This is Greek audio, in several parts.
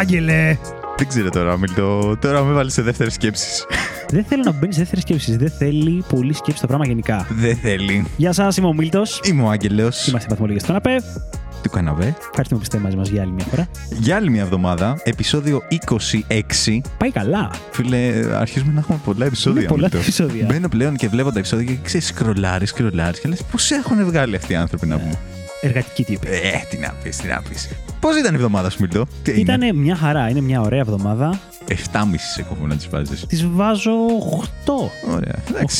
Άγγελε! Δεν ξέρω τώρα, Μίλτο. Τώρα με βάλεις σε δεύτερες σκέψεις. Δεν θέλω να μπαίνεις σε δεύτερες σκέψεις. Δεν θέλει πολύ σκέψη το πράγμα γενικά. Δεν θέλει. Γεια σας, είμαι ο Μίλτος. Είμαι ο Άγγελος. Είμαστε βαθμολογίε στον ΑΠΕ. Του καναβέ. Ευχαριστούμε που είστε μαζί μας για άλλη μια φορά. Για άλλη μια εβδομάδα, επεισόδιο 26. Πάει καλά. Φίλε, αρχίζουμε να έχουμε πολλά επεισόδια. Είναι πολλά Μίλτο. επεισόδια. Μπαίνω πλέον και βλέπω τα επεισόδια και ξέρεις, σκρολάρεις, σκρολάρεις και λες πώς έχουν βγάλει αυτοί οι άνθρωποι να πούμε. Εργατική τύπη. Ε, τι να πεις, τι να πεις. Πώς ήταν η εβδομάδα σου, Μίλτο. Τι έγινε; Ήταν μια χαρά. Είναι μια ωραία εβδομάδα. 7,5 σε κόβω να τις βάζεις. Τη βάζω 8. Ωραία.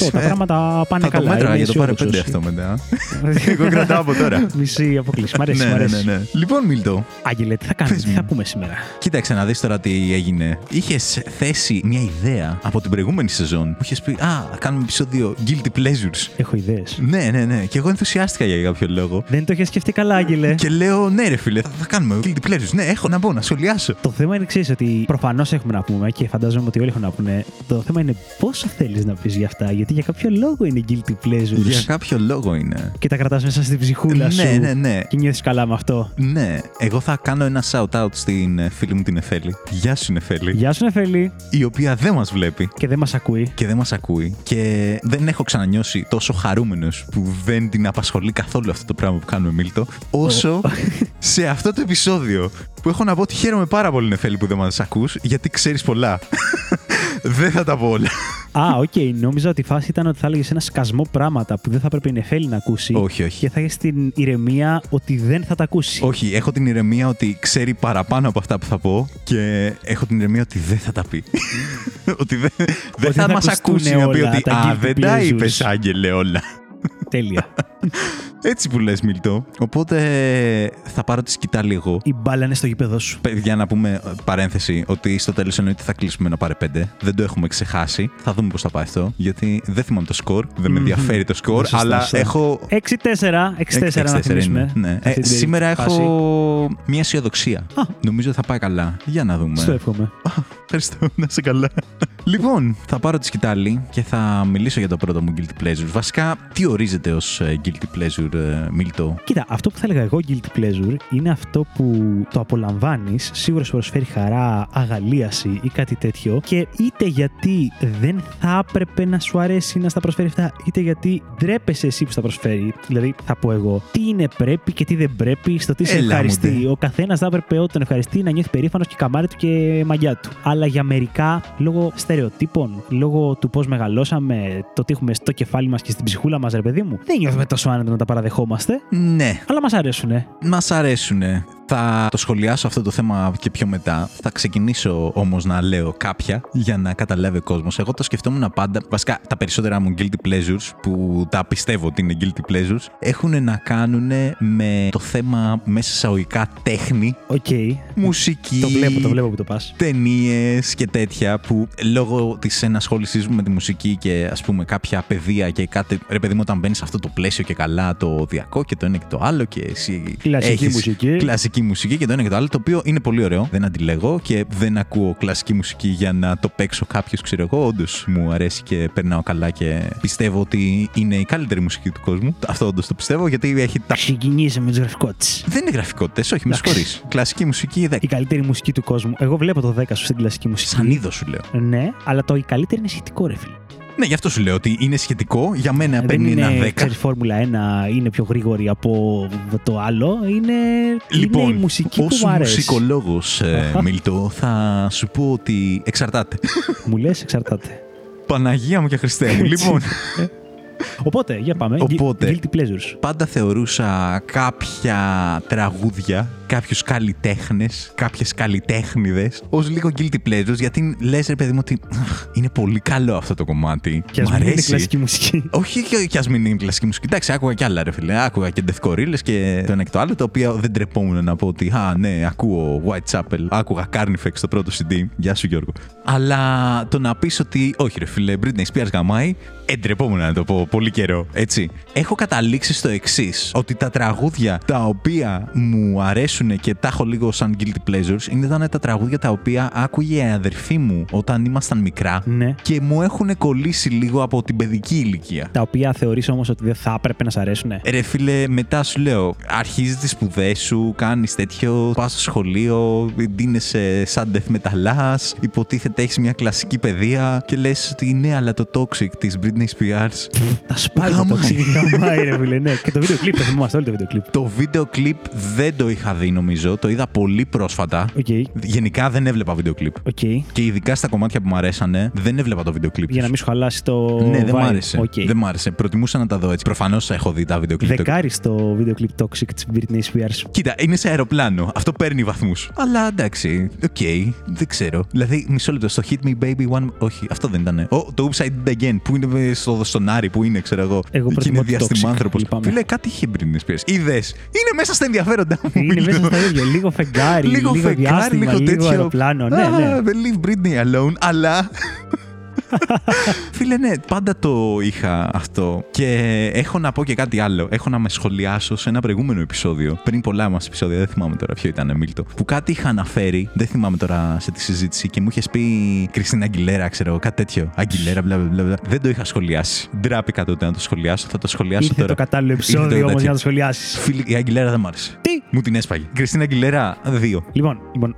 8. Τα πράγματα πάνε θα το καλά. μέτρα είμαι για το πάρε αισιόδοξος. 5 αυτό μετά. Εγώ κρατάω από τώρα. Μισή αποκλήση. Μ' αρέσει. ναι, μ' ναι, αρέσει. ναι, ναι. Λοιπόν, Μίλτο, Άγγελε, τι θα κάνουμε, Πες τι μου. θα πούμε σήμερα; κοίταξε να δεις τώρα τι έγινε. Είχες θέσει μια ιδέα από την προηγούμενη σεζόν που είχες πει Α, θα κάνουμε επεισόδιο Guilty Pleasures. Έχω ιδέες. Ναι, ναι, ναι. Και εγώ ενθουσιάστηκα για κάποιο λόγο. Δεν το είχες σκεφτεί καλά, Άγγελε. Και λέω, ναι, ρε φίλε, θα κάνουμε Guilty Pleasures. Ναι, έχω να πω, να σχολιάσω. Το θέμα είναι εξή, ότι προφανώς έχουμε να πούμε και φαντάζομαι ότι όλοι έχουν να πούνε. Το θέμα είναι πόσο θέλεις να πεις για αυτά, γιατί για κάποιο λόγο είναι guilty pleasures. Για κάποιο λόγο είναι. Και τα κρατάς μέσα στην ψυχούλα σου. Ναι, ναι, ναι. Και νιώθεις καλά με αυτό. Ναι, εγώ θα κάνω ένα shout-out στην ε, φίλη μου την Εφέλη. Γεια σου, Εφέλη. Γεια σου, Νεφέλη. Η οποία δεν μας βλέπει Και δεν μας ακούει. και δεν μας ακούει και δεν έχω ξανανιώσει τόσο χαρούμενος που δεν την απασχολεί καθόλου αυτό το πράγμα που κάνουμε Μίλτο όσο σε αυτό το επεισόδιο που έχω να πω ότι χαίρομαι πάρα πολύ Νεφέλη που δεν μας ακούς γιατί ξέρεις πολλά. δεν θα τα πω όλα. Α, οκ. Νόμιζα ότι η φάση ήταν ότι θα έλεγες ένα σκασμό πράγματα που δεν θα πρέπει η Νεφέλη να ακούσει. όχι, όχι. Και θα έχεις την ηρεμία ότι δεν θα τα ακούσει. Όχι, έχω την ηρεμία ότι ξέρει παραπάνω από αυτά που θα πω και έχω την ηρεμία ότι δεν θα τα πει. ότι δεν, δεν θα θα, μας ακουστούν ακούσει να πει όλα ότι τα «Α, guilty δεν τα pleasures». είπες Άγγελε όλα». Τέλεια. Έτσι που λες Μίλτο. Οπότε θα πάρω τη σκητάλη εγώ. η μπάλα είναι στο γήπεδο σου. Για να πούμε ε, παρένθεση ότι στο τέλος εννοείται θα κλείσουμε να πάρε 5. Δεν το έχουμε ξεχάσει. Θα δούμε πώς θα πάει αυτό. Γιατί δεν θυμάμαι το σκορ. Δεν με Μμμ. ενδιαφέρει το σκορ. Σωστά, αλλά σωστά. έχω. 6-4. 6-4 να 6-4 θυμίσουμε. είναι. Ναι. αυτή Ε, την σήμερα φάση. έχω μια αισιοδοξία. Α. Νομίζω ότι θα πάει καλά. Για να δούμε. Στο εύχομαι. Α, Ευχαριστώ. Να είσαι καλά. λοιπόν, θα πάρω τη σκητάλη και θα μιλήσω για το πρώτο μου guilty pleasure. Βασικά, τι ορίζεται ως guilty pleasure, ε, Μίλτο. Κοίτα, αυτό που θα έλεγα εγώ guilty pleasure είναι αυτό που το απολαμβάνεις, σίγουρα σου προσφέρει χαρά, αγαλίαση ή κάτι τέτοιο και είτε γιατί δεν θα έπρεπε να σου αρέσει να στα προσφέρει αυτά, είτε γιατί ντρέπεσαι εσύ που στα προσφέρει. Δηλαδή, θα πω εγώ, τι είναι πρέπει και τι δεν πρέπει, στο τι σε Έλα μου, ευχαριστεί. ντε. Ο καθένας θα έπρεπε όταν τον ευχαριστεί να νιώθει περήφανος και καμάρι του και μαγιά του. Αλλά για μερικά, λόγω στερεοτύπων, λόγω του πώς μεγαλώσαμε, το τι έχουμε στο κεφάλι μας και στην ψυχούλα μας, ρε παιδί μου, δεν νιώθουμε τόσο άνετο να τα παραδεχόμαστε. Ναι, Αλλά μας αρέσουνε. Μας αρέσουνε. Θα το σχολιάσω αυτό το θέμα και πιο μετά. Θα ξεκινήσω όμως να λέω κάποια για να καταλάβει ο κόσμος. Εγώ το σκεφτόμουν πάντα. Βασικά, τα περισσότερα μου guilty pleasures, που τα πιστεύω ότι είναι guilty pleasures, έχουν να κάνουν με το θέμα μέσα εισαγωγικά τέχνη, Οκ. μουσική. Το βλέπω, το βλέπω που το πας. Ταινίες και τέτοια που λόγω της ενασχόλησής μου με τη μουσική και ας πούμε κάποια παιδεία και κάτι. Ρε παιδί μου, όταν μπαίνεις σε αυτό το πλαίσιο και καλά ωδειακό και το ένα και το άλλο και εσύ. Κλασική έχεις μουσική. Κλασική μουσική και το ένα και το άλλο, το οποίο είναι πολύ ωραίο. Δεν αντιλέγω και δεν ακούω κλασική μουσική για να το παίξω κάποιος, ξέρω εγώ. Όντως μου αρέσει και περνάω καλά και πιστεύω ότι είναι η καλύτερη μουσική του κόσμου. Αυτό όντως το πιστεύω γιατί έχει τα. Ξεκινήσε με του γραφικότητες. Δεν είναι γραφικότητες, όχι, με Εντάξει. συγχωρείς. Κλασική μουσική 10. Η καλύτερη μουσική του κόσμου. Εγώ βλέπω το 10 σου στην κλασική μουσική. Σαν είδος σου λέω. Ναι, αλλά το η καλύτερη είναι σχετικό, ρε φίλε. Ναι, γι' αυτό σου λέω ότι είναι σχετικό. Για μένα δεν παίρνει είναι, ένα 10. ξέρεις, Φόρμουλα 1 είναι πιο γρήγορη από το άλλο. Είναι, Λοιπόν, είναι η μουσική ως που μου αρέσει. μουσικολόγος, ε, Αχα. Μίλτο, θα σου πω ότι εξαρτάται. Μου λες, εξαρτάται. Παναγία μου και Χριστέ μου. λοιπόν, Οπότε, για πάμε. Οπότε. Guilty pleasures. πάντα θεωρούσα κάποια τραγούδια, κάποιους καλλιτέχνες, κάποιες καλλιτέχνηδες, ως λίγο guilty pleasures, γιατί λες, ρε παιδί μου, ότι «Αχ, είναι πολύ καλό αυτό το κομμάτι. Και ας Μ' μην είναι αρέσει. κλασική μουσική. Όχι και, και ας μην είναι κλασική μουσική. Εντάξει, άκουγα κι άλλα, ρε φίλε. Άκουγα και Death και το ένα και το άλλο, το οποίο δεν τρεπόμουν να πω ότι Α, ναι, ακούω Whitechapel. Άκουγα Carnifex το πρώτο CD. Γεια σου, Γιώργο. Αλλά το να πεις ότι όχι, ρε φίλε, Britney Spears γαμάει, εντρεπόμουν να το πω πολύ καιρό. Έτσι. Έχω καταλήξει στο εξής, ότι τα τραγούδια τα οποία μου αρέσουν αρέσουν και τα έχω λίγο σαν guilty pleasures είναι ήταν τα τραγούδια τα οποία άκουγε η αδερφή μου όταν ήμασταν μικρά Ναι. και μου έχουν κολλήσει λίγο από την παιδική ηλικία. Τα οποία θεωρείς όμως ότι δεν θα έπρεπε να σ' αρέσουν. Ρε φίλε, μετά σου λέω, αρχίζεις τις σπουδές σου, κάνεις τέτοιο, πας στο σχολείο, ντύνεσαι σαν death metalάς, υποτίθεται έχεις μια κλασική παιδεία και λες ότι ναι, αλλά το toxic της Britney Spears. Τα σπάει το Γαμάει. τοξίνι, γαμάει ρε φίλε, ναι. Και το βίντεο κλιπ, το θυμόμαστε όλοι το βίντεο κλιπ. Το βίντεο κλιπ δεν το είχα δει νομίζω, το είδα πολύ πρόσφατα. Οκ, Γενικά δεν έβλεπα βίντεο κλιπ. οκ. Και ειδικά στα κομμάτια που μου αρέσανε, δεν έβλεπα το βίντεο κλιπ. Για να μην σου χαλάσει το Ναι, δεν vibe. μ' άρεσε. Οκ. Δεν μ' άρεσε. Προτιμούσα να τα δω έτσι. Προφανώς έχω δει τα βίντεο κλιπ. Δέκα άριστο βίντεο κλιπ Toxic της Britney Spears. Κοίτα, είναι σε αεροπλάνο. Αυτό παίρνει βαθμούς. Αλλά εντάξει, οκ, δεν ξέρω. Δηλαδή, μισό λεπτό στο Hit Me Baby One. Όχι, αυτό δεν ήταν. Oh, το Oops I Did It Again που είναι στο, στον Άρη που είναι, ξέρω εγώ. Εγώ και προτιμώ είναι το Toxic, διαστημάνθρωπο. λυπάμαι. Φίλε, κάτι είχε Britney Spears. Είδε. Είναι μέσα στα ενδιαφέροντα μου. Είναι Μιλώ. μέσα στα ίδια. Λίγο φεγγάρι, λίγο, φεγγάρι, διάστημα, λίγο, τέτοιο. αεροπλάνο. Ναι, Ah, ναι. Believe Britney alone, αλλά. Φίλε, ναι, πάντα το είχα αυτό. Και έχω να πω και κάτι άλλο. Έχω να με σχολιάσω σε ένα προηγούμενο επεισόδιο. Πριν πολλά μας επεισόδια, δεν θυμάμαι τώρα ποιο ήταν, Μίλτο. Που κάτι είχα αναφέρει, δεν θυμάμαι τώρα σε τη συζήτηση και μου είχες πει Κριστίνα Αγγιλέρα, ξέρω, κάτι τέτοιο. Αγγιλέρα, μπλα μπλα μπλα. Δεν το είχα σχολιάσει. Ντράπηκα τότε να το σχολιάσω. Θα το σχολιάσω Ήρθε τώρα. το κατάλληλο Ήρθε επεισόδιο όμως τέτοιο. για να το σχολιάσεις. Φίλε, η Αγγιλέρα δεν μ' άρεσε. Τι; Μου την έσπαγε. Κριστίνα Αγγιλέρα, δύο. Λοιπόν, λοιπόν,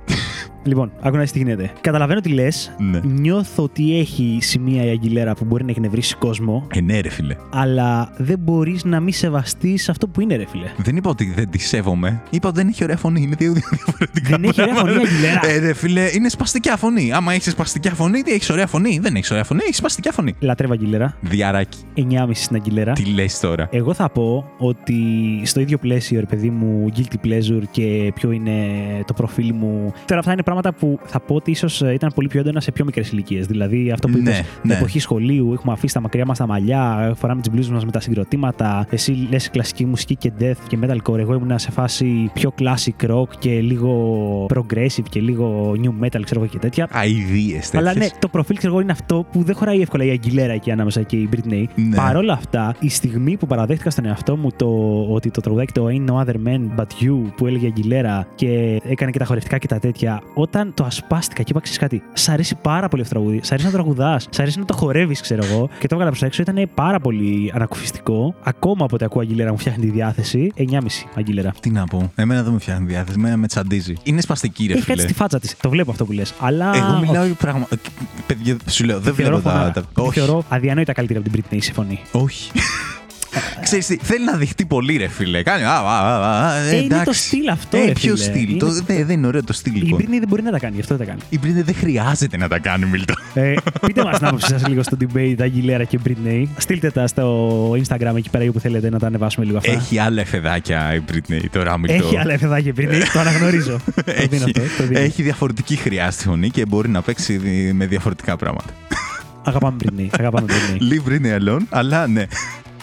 λοιπόν, άκου να δεις τι γίνεται. Καταλαβαίνω τι λες. Ναι. Νιώθω ότι έχει σημεία η Αγγιλέρα που μπορεί να εκνευρίσει κόσμο, Ε, ναι, ρε φίλε. αλλά δεν μπορείς να μην σεβαστείς αυτό που είναι, ρε φίλε. Δεν είπα ότι δεν τη σέβομαι. Είπα ότι δεν έχει ωραία φωνή. Είναι δύο διαφορετικά Δεν έχει ωραία πράγματα. φωνή, Αγγιλέρα. Ε, ρε φίλε, είναι σπαστικιά φωνή. Άμα έχεις σπαστικιά φωνή, τι έχεις ωραία φωνή. Δεν έχεις ωραία φωνή, έχεις σπαστικιά φωνή. Λατρεύω Αγγιλέρα. Διαράκι. 9,5 στην Αγγιλέρα. Τι λες τώρα; Εγώ θα πω ότι στο ίδιο πλαίσιο, ρε παιδί μου, guilty pleasure και ποιο είναι το προφίλ μου. Τώρα, αυτά είναι πράγματα που θα πω ότι ίσως ήταν πολύ πιο έντονα σε πιο μικρές ηλικίες. Δηλαδή, αυτό που Ναι, είπες, την ναι. εποχή σχολείου, έχουμε αφήσει τα μακριά μας τα μαλλιά, φοράμε τις μπλούζες μας με τα συγκροτήματα. Εσύ λες κλασική μουσική και death και metalcore. Εγώ ήμουν σε φάση πιο classic rock και λίγο progressive και λίγο new metal, ξέρω εγώ και τέτοια. Αιδίε τέτοιε. Αλλά ναι, το προφίλ ξέρω εγώ είναι αυτό που δεν χωράει εύκολα η Αγγιλέρα εκεί ανάμεσα και η Britney. Ναι. Παρ' όλα αυτά, η στιγμή που παραδέχτηκα στον εαυτό μου το ότι το τραγουδάκι το Ain't No Other Man But You που έλεγε η Αγγιλέρα και έκανε και τα χορευτικά και τα τέτοια, όταν το ασπάστηκα και είπα ξέρεις κάτι, σ' αρέσει πάρα πολύ αυτό το τραγούδι, σ' αρέσει να το τραγουδάς, σ' αρέσει να το χορεύεις, ξέρω εγώ, και το έβγαλα προς τα έξω, ήταν πάρα πολύ ανακουφιστικό. Ακόμα από ότι ακούω Αγγιλέρα μου φτιάχνει τη διάθεση. 9,5 Αγγιλέρα. Τι να πω. Εμένα δεν με φτιάχνει διάθεση. Εμένα με τσαντίζει. Είναι σπαστική, ρε Έχει φίλε. κάτι στη φάτσα της. Το βλέπω αυτό που λες. Αλλά. Εγώ μιλάω όχι. για πράγμα. ε, Παιδιά, σου λέω, δεν Θεωρώ βλέπω τα. φωνάρα. τα- Τη Όχι. Θεωρώ αδιανόητα καλύτερη από την Britney σε φωνή. Όχι. Ξέρεις τι, θέλει να δειχτεί πολύ ρε φίλε. Κάνει. Α, α, α, α, Ε, είναι εντάξει. το στυλ αυτό, Ε, ρε ποιο φίλε. στυλ. Είναι- Το- δεν- Δεν είναι ωραίο το στυλ Η λοιπόν. Britney δεν μπορεί να τα κάνει, αυτό δεν τα κάνει. Η Britney δεν χρειάζεται να τα κάνει, Μίλτο. Ε, πείτε μας την άποψή σας λίγο στο debate Αγγιλέρα και Britney. Στείλτε τα στο Instagram εκεί πέρα που θέλετε να τα ανεβάσουμε λίγο αυτά. Έχει άλλα εφεδάκια η Britney τώρα, Μίλτο. Έχει άλλα εφεδάκια η Britney, το αναγνωρίζω. το δίνω Έχει, αυτό. Το δίνω. έχει διαφορετική χρειά στη φωνή και μπορεί να παίξει δι- με διαφορετικά πράγματα. Αγαπάμε Britney. Αγαπάμε Britney. Leave Britney alone, αλλά ναι.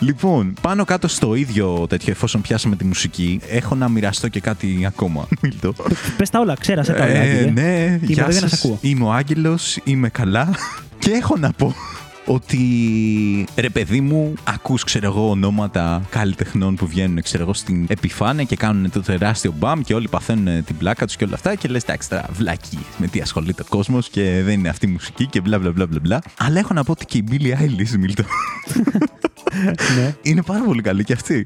Λοιπόν, πάνω κάτω στο ίδιο τέτοιο, εφόσον πιάσαμε τη μουσική, έχω να μοιραστώ και κάτι ακόμα. Μίλτο. Πες τα όλα, ξέρασε τα όλα. Ε, Άγγελε. ναι, Είμαι γεια εδώ για να σας. σε ακούω. Είμαι ο Άγγελος, είμαι καλά και έχω να πω ότι ρε παιδί μου, ακούς ξέρω εγώ ονόματα καλλιτεχνών που βγαίνουν ξέρω εγώ στην επιφάνεια και κάνουν το τεράστιο μπαμ και όλοι παθαίνουν την πλάκα τους και όλα αυτά και λες εντάξει τώρα βλακή με τι ασχολείται ο κόσμος και δεν είναι αυτή η μουσική και μπλα μπλα μπλα μπλα μπλα αλλά έχω να πω ότι και η Billie Eilish Μίλτο ναι. είναι πάρα πολύ καλή και αυτή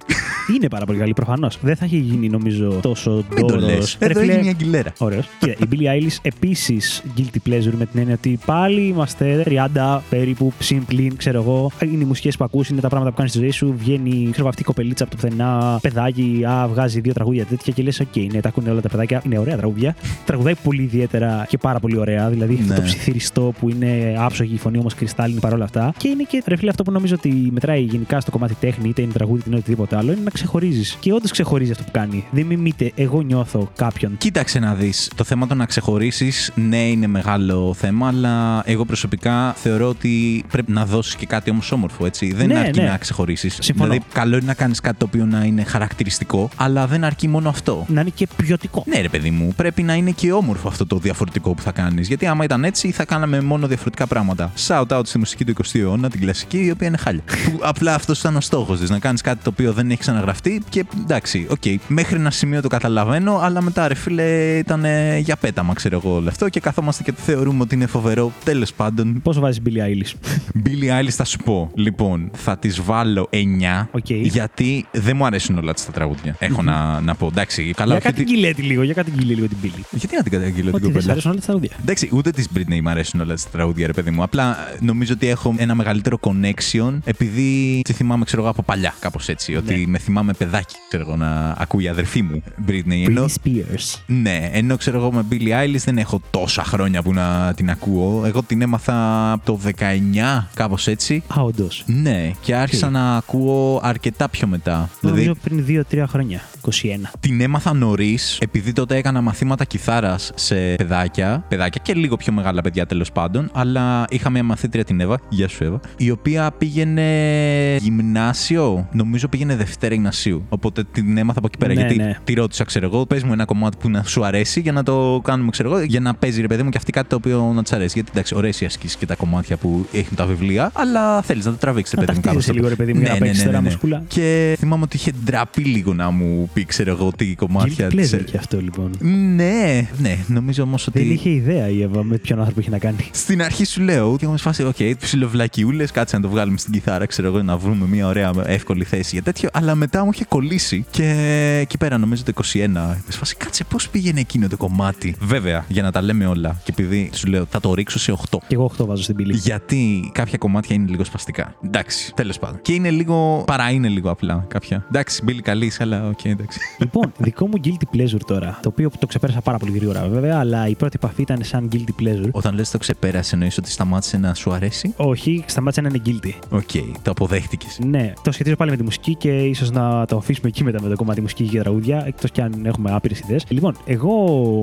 Είναι πάρα πολύ καλή, προφανώς. Δεν θα έχει γίνει νομίζω τόσο μην το ντόρος. λες Ρε εδώ φίλε, έγινε η Αγκιλέρα Ωραίος. Κοίτα, η Billie Eilish επίσης guilty pleasure με την έννοια ότι πάλι είμαστε 30 περίπου συμπλήν, ξέρω εγώ. Είναι οι μουσικές που ακούς, είναι τα πράγματα που κάνεις στη ζωή σου. Βγαίνει, ξέρω εγώ, αυτή η κοπελίτσα από το πουθενά, παιδάκι, α, βγάζει δύο τραγούδια τέτοια και λες: Οκ, ναι, τα ακούνε όλα τα παιδάκια. Είναι ωραία τραγούδια. Τραγουδάει πολύ ιδιαίτερα και πάρα πολύ ωραία. Δηλαδή έχει αυτό Ναι. το ψιθυριστό που είναι άψογη η φωνή όμως κρυστάλλινη παρόλα αυτά. Και είναι και ρε φίλε αυτό που νομίζω ότι μετράει γενικά στο κομμάτι τέχνη, είτε είναι τραγούδι είτε είναι οτιδήποτε άλλο, είναι να ξεχωρίζεις. Και όντως ξεχωρίζει αυτό που κάνει. Δεν μιμείται, εγώ νιώθω κάποιον. Κοίταξε να δεις. Το θέμα το να ξεχωρίσεις, ναι, είναι μεγάλο θέμα, αλλά εγώ προσωπικά θεωρώ ότι πρέπει να δώσεις και κάτι όμως όμορφο, έτσι. Δεν Ναι, αρκεί ναι. να ξεχωρίσεις. Συμφωνώ. Δηλαδή, καλό είναι να κάνεις κάτι το οποίο να είναι χαρακτηριστικό, αλλά δεν αρκεί μόνο αυτό. Να είναι και ποιοτικό. Ναι, ρε παιδί μου, πρέπει να είναι και όμορφο αυτό το διαφορετικό που θα κάνεις. Γιατί άμα ήταν έτσι, θα κάναμε μόνο διαφορετικά πράγματα. Shout out στη μουσική του 20ου αιώνα, την κλασική, η οποία είναι χάλια. Που απ- Απλά αυτός ήταν ο στόχος της. Να κάνεις κάτι το οποίο δεν έχει ξαναγραφτεί και εντάξει, οκ. Okay, μέχρι ένα σημείο το καταλαβαίνω, αλλά μετά ρε φίλε ήταν για πέταμα, ξέρω εγώ όλο αυτό και καθόμαστε και το θεωρούμε ότι είναι φοβερό. Τέλος πάντων. Πόσο βάζεις Billie Eilish; Billie Eilish θα σου πω. Λοιπόν, θα της βάλω 9 Okay. γιατί δεν μου αρέσουν όλα τα τραγούδια. Έχω να, να πω. Εντάξει, καλά. Για κάτι κυλέτη λίγο, για κάτι κυλέτη λίγο την Billie. Γιατί να την καταγγείλω την Ότι δεν σ' κοπέλα; αρέσουν όλα τα τραγούδια. Εντάξει, ούτε της Britney μου αρέσουν όλα τα τραγούδια, ρε παιδί μου. Απλά νομίζω ότι έχω ένα μεγαλύτερο connection επειδή τη θυμάμαι, ξέρω εγώ, από παλιά, κάπως έτσι. Ότι με θυμάμαι παιδάκι, ξέρω εγώ, να ακούει η αδερφή μου Britney. Ενώ, Britney Spears. ναι, ενώ ξέρω εγώ με Billie Eilish δεν έχω τόσα χρόνια που να την ακούω. Εγώ την έμαθα από το 19, κάπως έτσι. Α, όντως. Ναι, και άρχισα να ακούω αρκετά πιο μετά. Δηλαδή, Νομίζω πριν 2-3 χρόνια. 21. την έμαθα νωρίς, επειδή τότε έκανα μαθήματα κιθάρας σε παιδάκια, παιδάκια και λίγο πιο μεγάλα παιδιά τέλος πάντων. Αλλά είχα μια μαθήτρια την Εύα, γεια σου Εύα, η οποία πήγαινε γυμνάσιο, νομίζω πήγαινε Δευτέρα γυμνασίου. Οπότε την έμαθα από εκεί πέρα. Ναι, γιατί ναι. τη ρώτησα, ξέρω εγώ, πες μου ένα κομμάτι που να σου αρέσει για να το κάνουμε, ξέρω εγώ, για να παίζει ρε παιδί μου και αυτή κάτι το οποίο να της αρέσει. Γιατί εντάξει, ωραίε οι ασκήσει και τα κομμάτια που έχουν τα βιβλία, αλλά θέλεις να το τραβήξεις, ρε Να παιδί μου ταυτίζεσαι κάπως. λίγο, ρε παιδί μου, για να παίξεις τερά μουσκούλα. Και θυμάμαι ότι είχε ντραπεί λίγο να μου πει, ξέρω εγώ, τι κομμάτια Guilty της- pleasure και αυτό λοιπόν. Ναι, ναι, νομίζω όμως ότι. Δεν είχε ιδέα η Εύα με ποιον άνθρωπο είχε να κάνει. Στην αρχή σου λέω και εγώ ως φάση, οκ, okay, ψιλοβλακιούλες, κάτσε να το βγάλουμε στην κιθάρα, ξέρω εγώ, να βρούμε μια ωραία εύκολη θέση για τέτοιο. Αλλά μετά μου είχε κολλήσει και εκεί πέρα νομίζω το 21. Με σφάσει, κάτσε πώς πήγαινε εκείνο το κομμάτι; Βέβαια, για να τα λέμε όλα και επειδή σου λέω θα το ρίξω σε 8. Και εγώ 8 βάζω στην Billie. Γιατί κάποια κομμάτια είναι λίγο σπαστικά. Εντάξει, τέλος πάντων. Και είναι λίγο. παρά είναι λίγο απλά κάποια. Εντάξει, Billie καλή, αλλά οκ, εντάξει. Λοιπόν, δικό μου guilty pleasure τώρα, το οποίο το ξεπέρασα πάρα πολύ γρήγορα βέβαια, αλλά η πρώτη επαφή ήταν σαν guilty pleasure. Όταν λες το ξεπέρασε, εννοείς ότι σταμάτησε να σου αρέσει; Όχι, σταμάτησε να είναι guilty. Οκ, το αποδέχτηκε. Ναι, το σχετίζω πάλι με τη μουσική και ίσως να το αφήσουμε εκεί μετά με το κομμάτι μουσική και τραγούδια, εκτός κι αν έχουμε άπειρες ιδέες. Λοιπόν, εγώ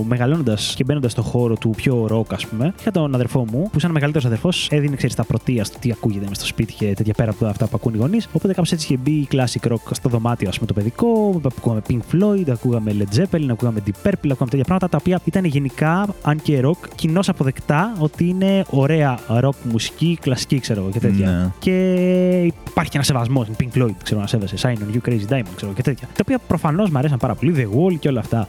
μεγαλώνοντας και μπαίνοντας στο χώρο του πιο ροκ, ας πούμε, είχα τον αδερφό μου που, σαν μεγαλύτερος αδερφός, έδινε ξέρεις τα πρωτεία στο τι ακούγεται μες στο σπίτι και τέτοια πέρα από αυτά που ακούν οι γονείς. Οπότε κάπως έτσι είχε μπει classic rock στο δωμάτιο, ας πούμε, το παιδικό. Ακούγαμε Pink Floyd, ακούγαμε Led Zeppelin, ακούγαμε Deep Purple, ακούγαμε τέτοια πράγματα τα οποία ήταν γενικά, αν και rock, κοινώς αποδεκτά ότι είναι ωραία rock μουσική, κλασική, ξέρω εγώ και τέτοια. Ναι. Και υπάρχει και ένα σεβασμό στην Pink Floyd, ξέρω να σέβεσαι, Shine On You Crazy Diamond, ξέρω και τέτοια. Τα οποία προφανώς μου αρέσαν πάρα πολύ, The Wall και όλα αυτά.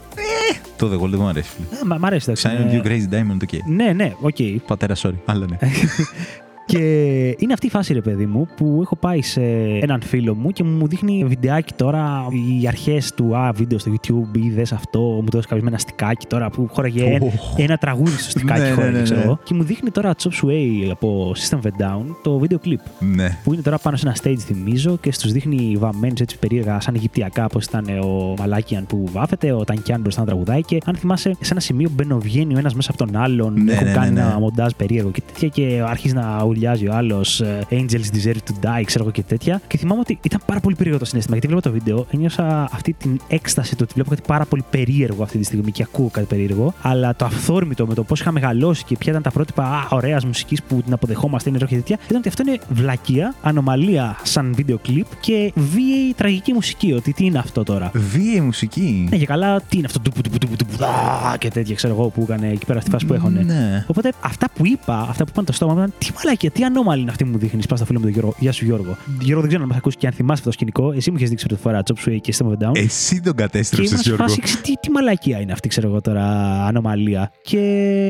Το The Wall δεν μου αρέσει. φίλε. Ε, Μα μ' αρέσει, εντάξει. Shine On ε, You Crazy Diamond, οκ. Ναι, ναι, οκ. Πατέρα, sorry. Αλλά ναι. Και είναι αυτή η φάση, ρε παιδί μου, που έχω πάει σε έναν φίλο μου και μου δείχνει βιντεάκι τώρα, οι αρχές του Α, βίντεο στο YouTube, είδες αυτό, μου το έδωσε κάποιος με ένα στικάκι τώρα που χώραγε ένα, Οχ. ένα τραγούδι στο στικάκι, Ναι, ναι, χώραγε, ναι, ξέρω ναι. εγώ. Και μου δείχνει τώρα Chop Suey από System of a Down, το βίντεο κλιπ. ναι. Που είναι τώρα πάνω σε ένα stage, θυμίζω, και τους δείχνει βαμμένους έτσι περίεργα, σαν Αιγυπτιακά, όπως ήταν ο Μαλάκιαν που βάφεται, ο Τανκιάν μπροστά να τραγουδάει. Και αν θυμάσαι, σε ένα σημείο μπαινοβγαίνει ο ένας μέσα από τον άλλον, Ναι, έχουν ναι, ναι, κάνει ναι. ένα μοντάζ περίεργο και τέτοια, και αρχίζει να ουρλιάζει ο άλλος Angels deserve to die, ξέρω εγώ και τέτοια. Και θυμάμαι ότι ήταν πάρα πολύ περίεργο το συνέστημα, γιατί βλέπω το βίντεο, ένιωσα αυτή την έκσταση του ότι βλέπω κάτι πάρα πολύ περίεργο αυτή τη στιγμή και ακούω κάτι περίεργο. Αλλά το αυθόρμητο με το πώς είχα μεγαλώσει και ποια ήταν τα πρότυπα ωραίας μουσικής που την αποδεχόμαστε, είναι rock και τέτοια, ήταν ότι αυτό είναι βλακεία, ανομαλία σαν βίντεο κλιπ και βίαιη τραγική μουσική. Ότι τι είναι αυτό τώρα. Βίαιη μουσική. Ναι, και καλά, τι είναι αυτό τουπου, τουπου, τουπου, τουπου, α, και τέτοια, ξέρω εγώ, που έκανε εκεί πέρα στη φάση που έχωνε. Ναι. Οπότε αυτά που είπα, αυτά που είπαν το στόμα μου ήταν τι μαλακία, τι ανώμαλη είναι αυτή που μου δείχνεις. Πας στο φίλο μου τον Γιώργο. Γεια σου Γιώργο. Γιώργο, δεν ξέρω αν μας ακούσει και αν θυμάσαι αυτό το σκηνικό. Εσύ μου είχες δείξει πρώτη φορά Chop Suey και System of a Down. Εσύ τον Και κατέστρεψες, ήμουν σε Γιώργο. φάση, «Ξε, τι, τι μαλακία είναι αυτή, ξέρω εγώ τώρα, ανομαλία. Και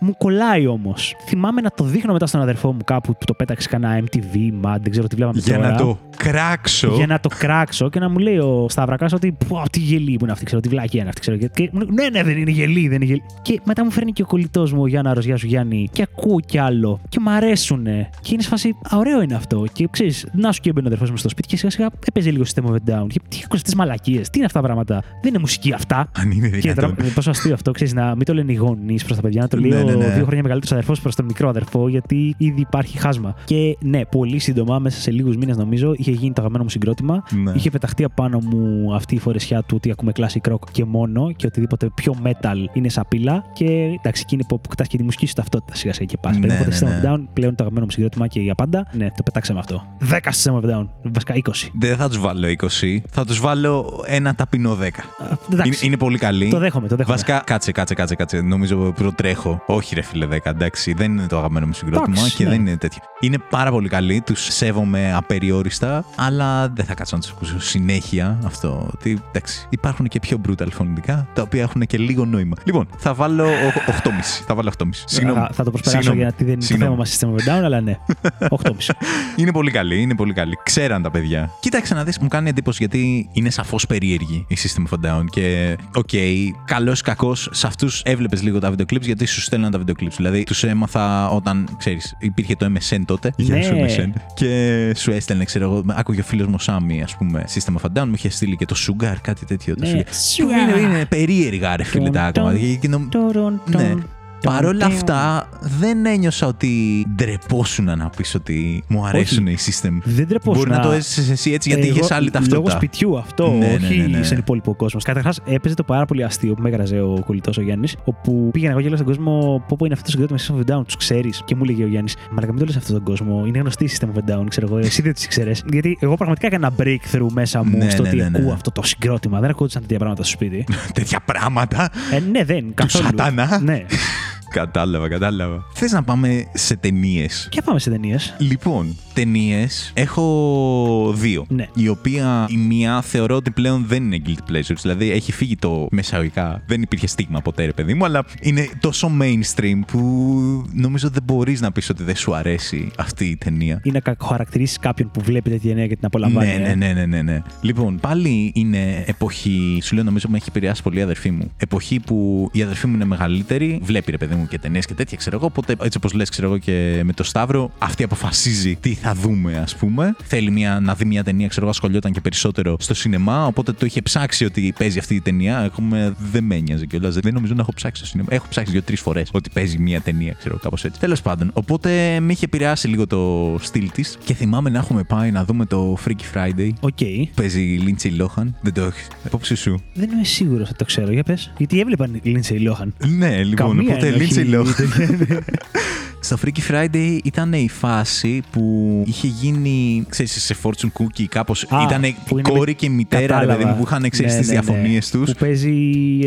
μου κολλάει όμως. Θυμάμαι να το δείχνω μετά στον αδερφό μου κάπου που το πέταξε κανένα MTV, Mad, δεν ξέρω τι βλέπαμε Για τώρα. να το κράξω. Για να το κράξω και να μου λέει ο Σταυρακάς ότι πω, τι γελί που είναι αυτή, ξέρω, τι βλακία είναι αυτή, ξέρω. Και, και μου λέει, ναι, ναι, δεν είναι γελί, δεν είναι γελί. Και μετά μου φέρνει και ο κολλητός μου ο Γιάννα Ροζιά σου Γιάννη και ακούω κι άλλο και μ' αρέσουνε. Και είναι σε φάση, «Α, ωραίο είναι αυτό. Και ξέρεις, να σου και έμπαινε ο αδερφός μου στο σπίτι και σιγά σιγά έπαιζε λίγο System of a Down. Και τι ακούω τις μαλακίες, τι είναι αυτά τα πράγματα; Δεν είναι μουσική αυτά. Αν είναι Και δυνατόν. τώρα, πόσο αστείο αυτό, ξέρεις, να μην το λένε οι γονείς προς τα παιδιά, να το λέει Ναι, ναι, ο ναι. δύο χρόνια μεγαλύτερος αδερφός προς τον μικρό αδερφό, γιατί ήδη υπάρχει χάσμα. Και ναι, πολύ σύντομα, μέσα σε λίγους μήνες νομίζω, είχε γίνει το αγαπημένο μου συγκρότημα. Ναι. Είχε πεταχτεί απάνω μου αυτή η φορεσιά του ότι ακούμε classic rock και μόνο και οτιδήποτε πιο metal είναι σαπίλα. Και εντάξει, εκείνη που αποκτά και τη μουσική σου ταυτότητα σιγά σιγά και πας. Ναι, Οπότε ναι, System ναι. of Down πλέον το αγαπημένο μου συγκρότημα συγκρότημα και για πάντα. Ναι, το πετάξαμε αυτό. 10 System of a Down. Βασικά 20. Δεν θα τους βάλω 20. Θα τους βάλω ένα ταπεινό 10. Α, Είναι, Εντάξει. είναι πολύ καλή. Το δέχομαι, το δέχομαι. Βασικά, κάτσε, κάτσε, κάτσε, κάτσε. Νομίζω προτρέχω. Όχι, ρε φίλε 10, εντάξει. Δεν είναι το αγαπημένο μου συγκρότημα Εντάξει, και ναι. δεν είναι τέτοιο. Είναι πάρα πολύ καλή. Τους σέβομαι απεριόριστα, αλλά δεν θα κάτσω να τους ακούσω συνέχεια αυτό. Ότι εντάξει, υπάρχουν και πιο brutal φωνητικά, τα οποία έχουν και λίγο νόημα. Λοιπόν, θα βάλω 8,5. Θα βάλω 8,5. Συγγνώμη. Θα, θα το προσπεράσω Συγγνώμη. γιατί δεν είναι το Συγγνώμη. θέμα μας System of a Down, αλλά ναι. 8,5. Είναι πολύ καλή, είναι πολύ καλή. Ξέραν τα παιδιά. Κοίταξε να δεις, μου κάνει εντύπωση γιατί είναι σαφώς περίεργη η System of a Down. Και, οκ, καλός ή κακός, σε αυτούς έβλεπες λίγο τα βίντεο clips γιατί σου στέλναν τα βίντεο clips. Δηλαδή, τους έμαθα όταν, ξέρεις, υπήρχε το MSN τότε. Γεια σου, Ναι. MSN. Και σου έστελνε, ξέρω εγώ, άκουγε ο φίλος μου ο Σάμι, ας πούμε, System of a Down, μου είχε στείλει και το Sugar, κάτι τέτοιο. Το Ναι. Sugar. Που είναι, είναι περίεργα, ρε φίλε, τα Τον, κομμάτια. Και νομ- Τωρον, Ναι. Τον, Παρ' όλα τον, αυτά, δεν ένιωσα ότι ντρεπόσουν να πεις ότι μου αρέσουν οι system. Δεν τρεπόσουν. Μπορεί να το έζησες εσύ έτσι γιατί Εγώ, είχες άλλη ταυτότητα. Λόγω σπιτιού αυτό, Ναι, ναι, όχι ναι, ναι. στον υπόλοιπο κόσμο. Καταρχάς, έπαιζε το πάρα πολύ αστείο που με έγραζε ο κολλητός ο Γιάννης, όπου πήγαινα εγώ και έλεγα στον κόσμο πω πω είναι αυτός το συγκρότημα System of a Down, τους ξέρεις. Και μου έλεγε ο Γιάννης, Μαλακα μην το λες αυτόν τον κόσμο, είναι γνωστή η System of a Down, ξέρω εγώ, εσύ δεν του ξέρει. Γιατί εγώ πραγματικά έκανα breakthrough μέσα μου Ναι, στο ναι, ότι ναι, ναι. ακούω αυτό το συγκρότημα. Δεν ακούω τέτοια πράγματα στο σπίτι. Τέτοια πράγματα. ε, ναι, δεν. Καθόλου. σατανά. Ναι. κατάλαβα, κατάλαβα. Θες να πάμε σε ταινίες. Και πάμε σε ταινίες. Λοιπόν, ταινίες έχω δύο. Ναι. Η οποία η μία θεωρώ ότι πλέον δεν είναι guilty pleasures. Δηλαδή έχει φύγει το μεσαγωγικά. Δεν υπήρχε στίγμα ποτέ, ρε παιδί μου, αλλά είναι τόσο mainstream που νομίζω δεν μπορείς να πεις ότι δεν σου αρέσει αυτή η ταινία. Ή να χαρακτηρίσει κάποιον που βλέπει τέτοια ταινία και την απολαμβάνει. Ναι, ε. ναι, ναι, ναι, ναι, ναι. Λοιπόν, πάλι είναι εποχή. Σου λέω, νομίζω με έχει επηρεάσει πολύ η αδερφή μου. Εποχή που η αδερφή μου είναι μεγαλύτερη, βλέπει ρε παιδί μου και ταινίες και τέτοια, ξέρω εγώ. Οπότε, έτσι όπως λες, ξέρω εγώ και με το Σταύρο, αυτή αποφασίζει τι θα δούμε, ας πούμε. Θέλει μια, να δει μια ταινία, ξέρω εγώ, ασχολιόταν και περισσότερο στο σινεμά. Οπότε το είχε ψάξει ότι παίζει αυτή η ταινία. Έχουμε, δεν με ένοιαζε κιόλας. Δεν νομίζω να έχω ψάξει στο σινεμά. Έχω ψάξει δύο-τρεις φορές ότι παίζει μια ταινία, ξέρω κάπως έτσι. Τέλος πάντων, οπότε με είχε επηρεάσει λίγο το στυλ της και θυμάμαι να έχουμε πάει να δούμε το Freaky Friday. Οκ. Παίζει η Λίντσεϊ Λόχαν. Δεν το έχεις. Απόψε σου. Δεν είμαι σίγουρος ότι το ξέρω. Για πες. Γιατί έβλεπαν Lindsay Lohan. Ναι, λοιπόν, Καμία οπότε ενοχή. Lindsay Lohan. Στο Freaky Friday ήταν η φάση που είχε γίνει, ξέρεις, σε Fortune Cookie κάπως. Α, ήταν που η είναι κόρη με- και η μητέρα, ρε Κατάλαβα. παιδί μου, που είχαν, ξέρεις, Ναι, τις ναι, ναι. διαφωνίες τους. Που παίζει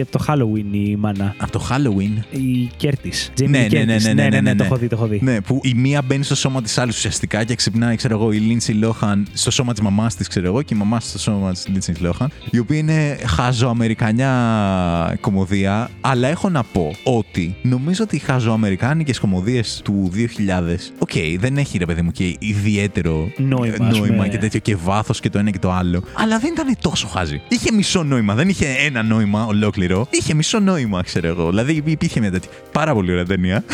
από το Halloween η μάνα. Από το Halloween. Η Κέρτης. Jamie Ναι, Lee ναι, ναι, Curtis. ναι, ναι, ναι, ναι. Το έχω δει, το έχω δει. Ναι, που η μία μπαίνει στο σώμα της άλλης ουσιαστικά και ξυπνάει, ξέρω εγώ, η Λίντσεϊ Λόχαν στο σώμα της μαμάς της, ξέρω εγώ, και η μαμά στο σώμα της Λίντσεϊ Λόχαν, η οποία είναι χαζοαμερικανιά κωμωδία. Αλλά έχω να πω ότι νομίζω ότι οι χαζοαμερικάνικες κωμωδίες του 2000, οκ, δεν έχει ρε παιδί μου και ιδιαίτερο Νόημα, ας νόημα πούμε. και τέτοιο και βάθος και το ένα και το άλλο. Αλλά δεν ήταν τόσο χάζι. Είχε μισό νόημα, δεν είχε ένα νόημα ολόκληρο. Είχε μισό νόημα, ξέρω εγώ. Δηλαδή υπήρχε μια τέτοια πάρα πολύ ωραία ταινία.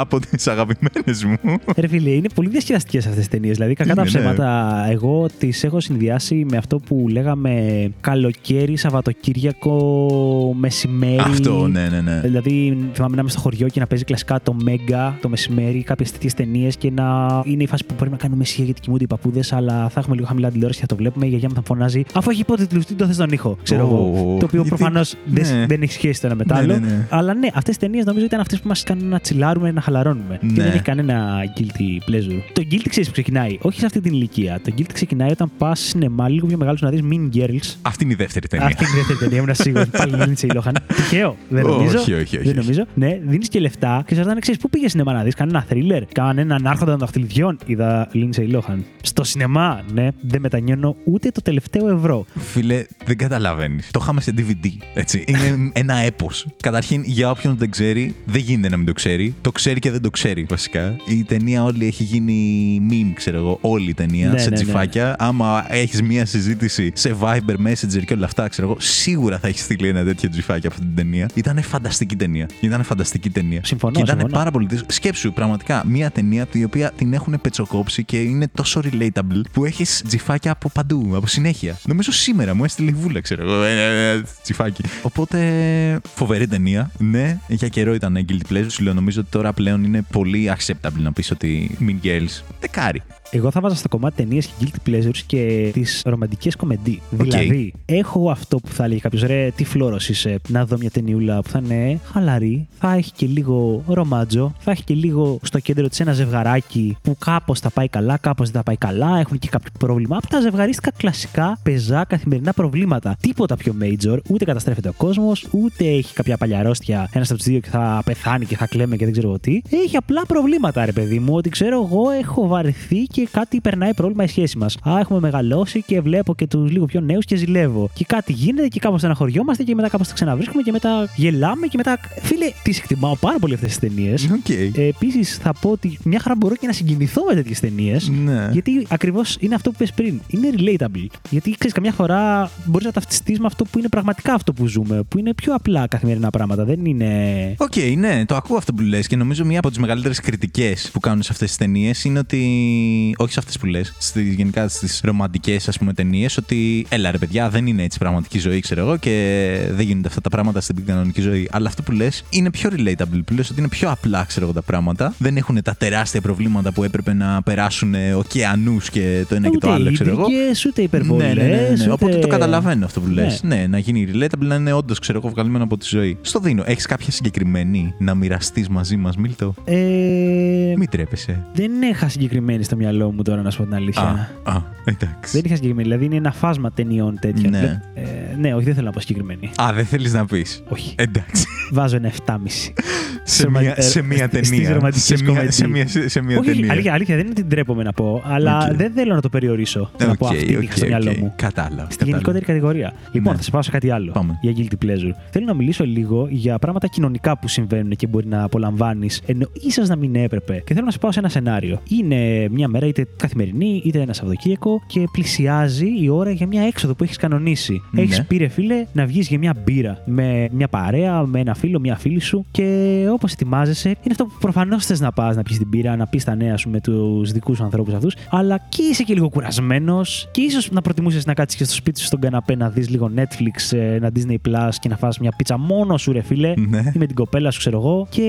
Από τις αγαπημένες μου. Ρε φίλε, είναι πολύ διασκεδαστικές αυτές τις ταινίες. Δηλαδή, κακά τα Είναι, ναι. ψέματα, εγώ τις έχω συνδυάσει με αυτό που λέγαμε καλοκαίρι, Σαββατοκύριακο, μεσημέρι. Αυτό, ναι, ναι, ναι. Δηλαδή, θυμάμαι να είμαι στο χωριό και να παίζει κλασικά το Μέγκα το μεσημέρι, κάποιες τέτοιες ταινίες και να είναι η φάση που πρέπει να κάνουμε ησυχία γιατί κοιμούνται οι παππούδες, αλλά θα έχουμε λίγο χαμηλά τηλεόραση και θα το βλέπουμε. Η γιαγιά μου θα φωνάζει, αφού έχει υπότιτλου, τι το θες τον ήχο. Ξέρω Ω, εγώ. Το οποίο γιατί- προφανώς ναι. δεν, δεν έχει σχέση το ένα με το Ναι, άλλο. ναι, ναι. Αλλά ναι, αυτές τις ταινίες νομίζω ήταν αυτές που μας κάνουν να τσιλάρουμε, να χαλαρώνουμε. Και Ναι. δεν έχει κανένα guilty pleasure. Το guilty ξέρεις που ξεκινάει. Όχι σε αυτή την ηλικία. Το guilty ξεκινάει όταν πας σινεμά λίγο πιο μεγάλος να δεις Mean Girls. Αυτή είναι η δεύτερη ταινία. Αυτή είναι η δεύτερη ταινία, ήμουν σίγουρο. Πάλι Lindsay Lohan. Τυχαίο. Δεν Όχι, νομίζω. όχι, όχι, Δεν όχι. νομίζω. Ναι, δίνεις και λεφτά και σε ρωτάνε, ξέρεις πού πήγες σινεμά να δεις. Κανένα thriller, κανέναν άρχοντα των δαχτυλιδιών. Είδα Lindsay Lohan. Στο σινεμά, ναι, δεν μετανιώνω ούτε το τελευταίο ευρώ. Φίλε, δεν καταλαβαίνεις. Το είχαμε σε DVD. Έτσι. Είναι ένα έπος. Καταρχήν, για όποιον δεν ξέρει, δεν γίνεται να μην το ξέρει. Το ξέρει και δεν το ξέρει, βασικά. Η ταινία όλη έχει γίνει meme, ξέρω εγώ. Όλη η ταινία Ναι, σε ναι, ναι. τσιφάκια. Άμα έχεις μία συζήτηση σε Viber, Messenger και όλα αυτά, ξέρω εγώ, σίγουρα θα έχεις στείλει ένα τέτοιο τσιφάκι από αυτή την ταινία. Ήταν φανταστική ταινία. Ήταν φανταστική ταινία. Συμφωνώ, Και ήταν συμφωνώ. πάρα πολύ. δύσκολο. Σκέψου, πραγματικά, μία ταινία την οποία την έχουν πετσοκόψει και είναι τόσο relatable που έχεις τζιφάκια από παντού, από συνέχεια. Νομίζω σήμερα μου έστειλε η βούλα, ξέρω εγώ. ε, ε, ε, Τζιφάκι. Οπότε, φοβερή ταινία. Ναι, για καιρό ήταν guilty pleasure. Σου λέω, νομίζω ότι τώρα πλέον είναι πολύ acceptable να πεις ότι Mean Girls δεκάρι. Εγώ θα βάζα στο κομμάτι ταινίες και guilty pleasures και τις ρομαντικές κομμεντί. Δηλαδή, έχω αυτό που θα έλεγε κάποιος, ρε, τι φλόρος είσαι, να δω μια ταινιούλα που θα είναι χαλαρή, θα έχει και λίγο ρομάτζο, θα έχει και λίγο στο κέντρο της ένα ζευγαράκι που κάπως θα πάει καλά, κάπως δεν θα πάει καλά, έχουν και κάποιο πρόβλημα. Από τα ζευγαρίστικα κλασικά, πεζά, καθημερινά προβλήματα. Τίποτα πιο major, ούτε καταστρέφεται ο κόσμος, ούτε έχει κάποια παλιαρόστια ένας από τους δύο και θα πεθάνει και θα κλαίμε και δεν ξέρω τι. Έχει απλά προβλήματα, ρε παιδί μου, ότι ξέρω εγώ έχω βαρεθεί και κάτι περνάει πρόβλημα η σχέση μας. Α, έχουμε μεγαλώσει και βλέπω και τους λίγο πιο νέους και ζηλεύω. Και κάτι γίνεται και κάπως στεναχωριόμαστε και μετά κάπως τα ξαναβρίσκουμε και μετά γελάμε και μετά. Φίλε, τις εκτιμάω πάρα πολύ αυτές τις ταινίες. Okay. Ε, Επίσης θα πω ότι μια χαρά μπορώ και να συγκινηθώ με τέτοιες ταινίες. Ναι. Γιατί ακριβώς είναι αυτό που 'πες πριν. Είναι relatable. Γιατί ξέρεις, καμιά φορά μπορείς να ταυτιστείς με αυτό που είναι πραγματικά αυτό που ζούμε. Που είναι πιο απλά καθημερινά πράγματα. Δεν είναι. Οκ, okay, ναι, το ακούω αυτό που λες και νομίζω μία από τις μεγαλύτερες κριτικές που κάνουν σε αυτές τις ταινίες είναι ότι. Όχι σε αυτές που λες, γενικά στις ρομαντικές ας πούμε ταινίες, ότι έλα ρε παιδιά, δεν είναι έτσι πραγματική ζωή, ξέρω εγώ, και δεν γίνονται αυτά τα πράγματα στην κανονική ζωή. Αλλά αυτό που λες είναι πιο relatable, που λες ότι είναι πιο απλά, ξέρω εγώ, τα πράγματα. Δεν έχουν τα τεράστια προβλήματα που έπρεπε να περάσουν ωκεανούς και το ένα και το άλλο, ξέρω εγώ. ούτε υπερβολές. Ναι, ναι, ναι, ναι, ναι. Οπότε το καταλαβαίνω αυτό που λες. Ναι. ναι, να γίνει relatable, να είναι όντως, ξέρω εγώ, βγαλμένο από τη ζωή. Στο δίνω. Έχεις κάποια συγκεκριμένη να μοιραστείς μαζί μας, Μίλτο; Ε... Μην τρέπεσαι. Δεν είχα συγκεκριμένη στο μυαλό μου τώρα, να σου πω την αλήθεια. Α, α εντάξει. Δεν είχα συγκεκριμένη. Δηλαδή είναι ένα φάσμα ταινιών τέτοια. Ναι. Ε, ναι, όχι, δεν θέλω να πω συγκεκριμένη. Α, δεν θέλεις να πεις. Όχι. Εντάξει. Βάζω ένα 7,5. σε, μία, ε, σε μία στις ταινία. ρομαντικές σε, μία, κομεντί. σε, μία, σε μία Όχι, ταινία. αλήθεια, αλήθεια, δεν είναι ότι τρέπομαι να πω, αλλά Οκ. δεν θέλω να το περιορίσω. να πω Οκ, αυτή οκ, είχα στο μυαλό οκ. μου. Κατάλαβα. Στην κατάλαβα. γενικότερη κατηγορία. Λοιπόν, Ναι. θα σε πάω σε κάτι άλλο. Πάμε. Για guilty pleasure. Θέλω να μιλήσω λίγο για πράγματα κοινωνικά που συμβαίνουν και μπορεί να απολαμβάνεις, ενώ ίσως να μην έπρεπε. Και θέλω να σε πάω σε ένα σενάριο. Είναι μια μέρα είτε καθημερινή, είτε ένα Σαββατοκύριακο και πλησιάζει η ώρα για μια έξοδο που έχεις κανονίσει. Ναι. Έχεις πει, ρε φίλε, να βγεις για μια μπύρα με μια παρέα, με ένα φίλο, μια φίλη σου και όπως ετοιμάζεσαι, είναι αυτό που προφανώς θες να πας να πιεις την μπύρα, να πεις τα νέα σου με τους δικούς σου ανθρώπους αυτούς, αλλά και είσαι και λίγο κουρασμένος και ίσως να προτιμούσες να κάτσεις και στο σπίτι σου στον καναπέ να δεις λίγο Netflix, ε, ένα Disney Plus και να φας μια πίτσα μόνος σου, ρε φίλε, Ναι. ή με την κοπέλα σου, ξέρω εγώ. Και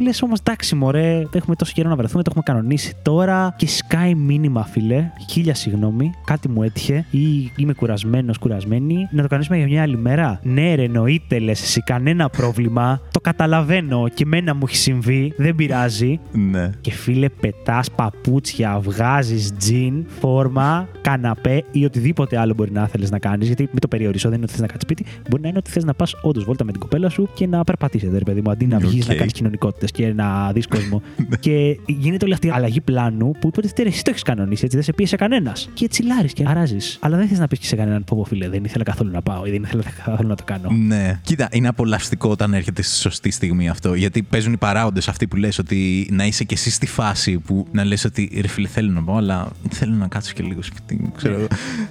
λες όμως, εντάξει, μωρέ, έχουμε τόσο καιρό να βρεθούμε, το έχουμε κανονίσει τώρα και σκάει μήνυμα, φίλε. Χίλια συγγνώμη, κάτι μου έτυχε ή είμαι κουρασμένος, κουρασμένη. Να το κανονίσουμε για μια άλλη μέρα; Ναι, ρε, εννοείται, λες εσύ, κανένα πρόβλημα. Το καταλαβαίνω και εμένα μου έχει συμβεί, δεν πειράζει. Ναι. Και φίλε, πετάς παπούτσια, βγάζεις τζιν, φόρμα, καναπέ ή οτιδήποτε άλλο μπορεί να θέλεις να κάνεις. Γιατί μην το περιορίσω, δεν είναι ότι θες να κάτσεις σπίτι. Μπορεί να είναι ότι θες να πας όντως βόλτα με την κοπέλα σου και να περπατήσετε, ρε παιδί μου, αντί να βγεις Οκ. να κάνεις κοινωνικότητες και να δεις κόσμο. και γίνεται όλη αυτή η αλλαγή πλάνου που υποτίθεται ρε, εσύ το έχεις κανονίσει, έτσι δεν σε πίεσε κανένας. Και τσιλάρεις και αράζεις. Αλλά δεν θες να πεις και σε κανέναν πω, πω, φίλε, δεν ήθελα καθόλου να πάω ή δεν ήθελα καθόλου να το κάνω. Ναι. Κοίτα, είναι απολαυστικό όταν έρχεται στη σωστή στιγμή αυτό. Γιατί παίζουν οι παράγοντες αυτοί που λες ότι να είσαι και εσύ στη φάση που να λες ότι ρε φίλε θέλω να πάω, αλλά θέλω να κάτσω και λίγο σπίτι μου. Ξέρω. εγώ.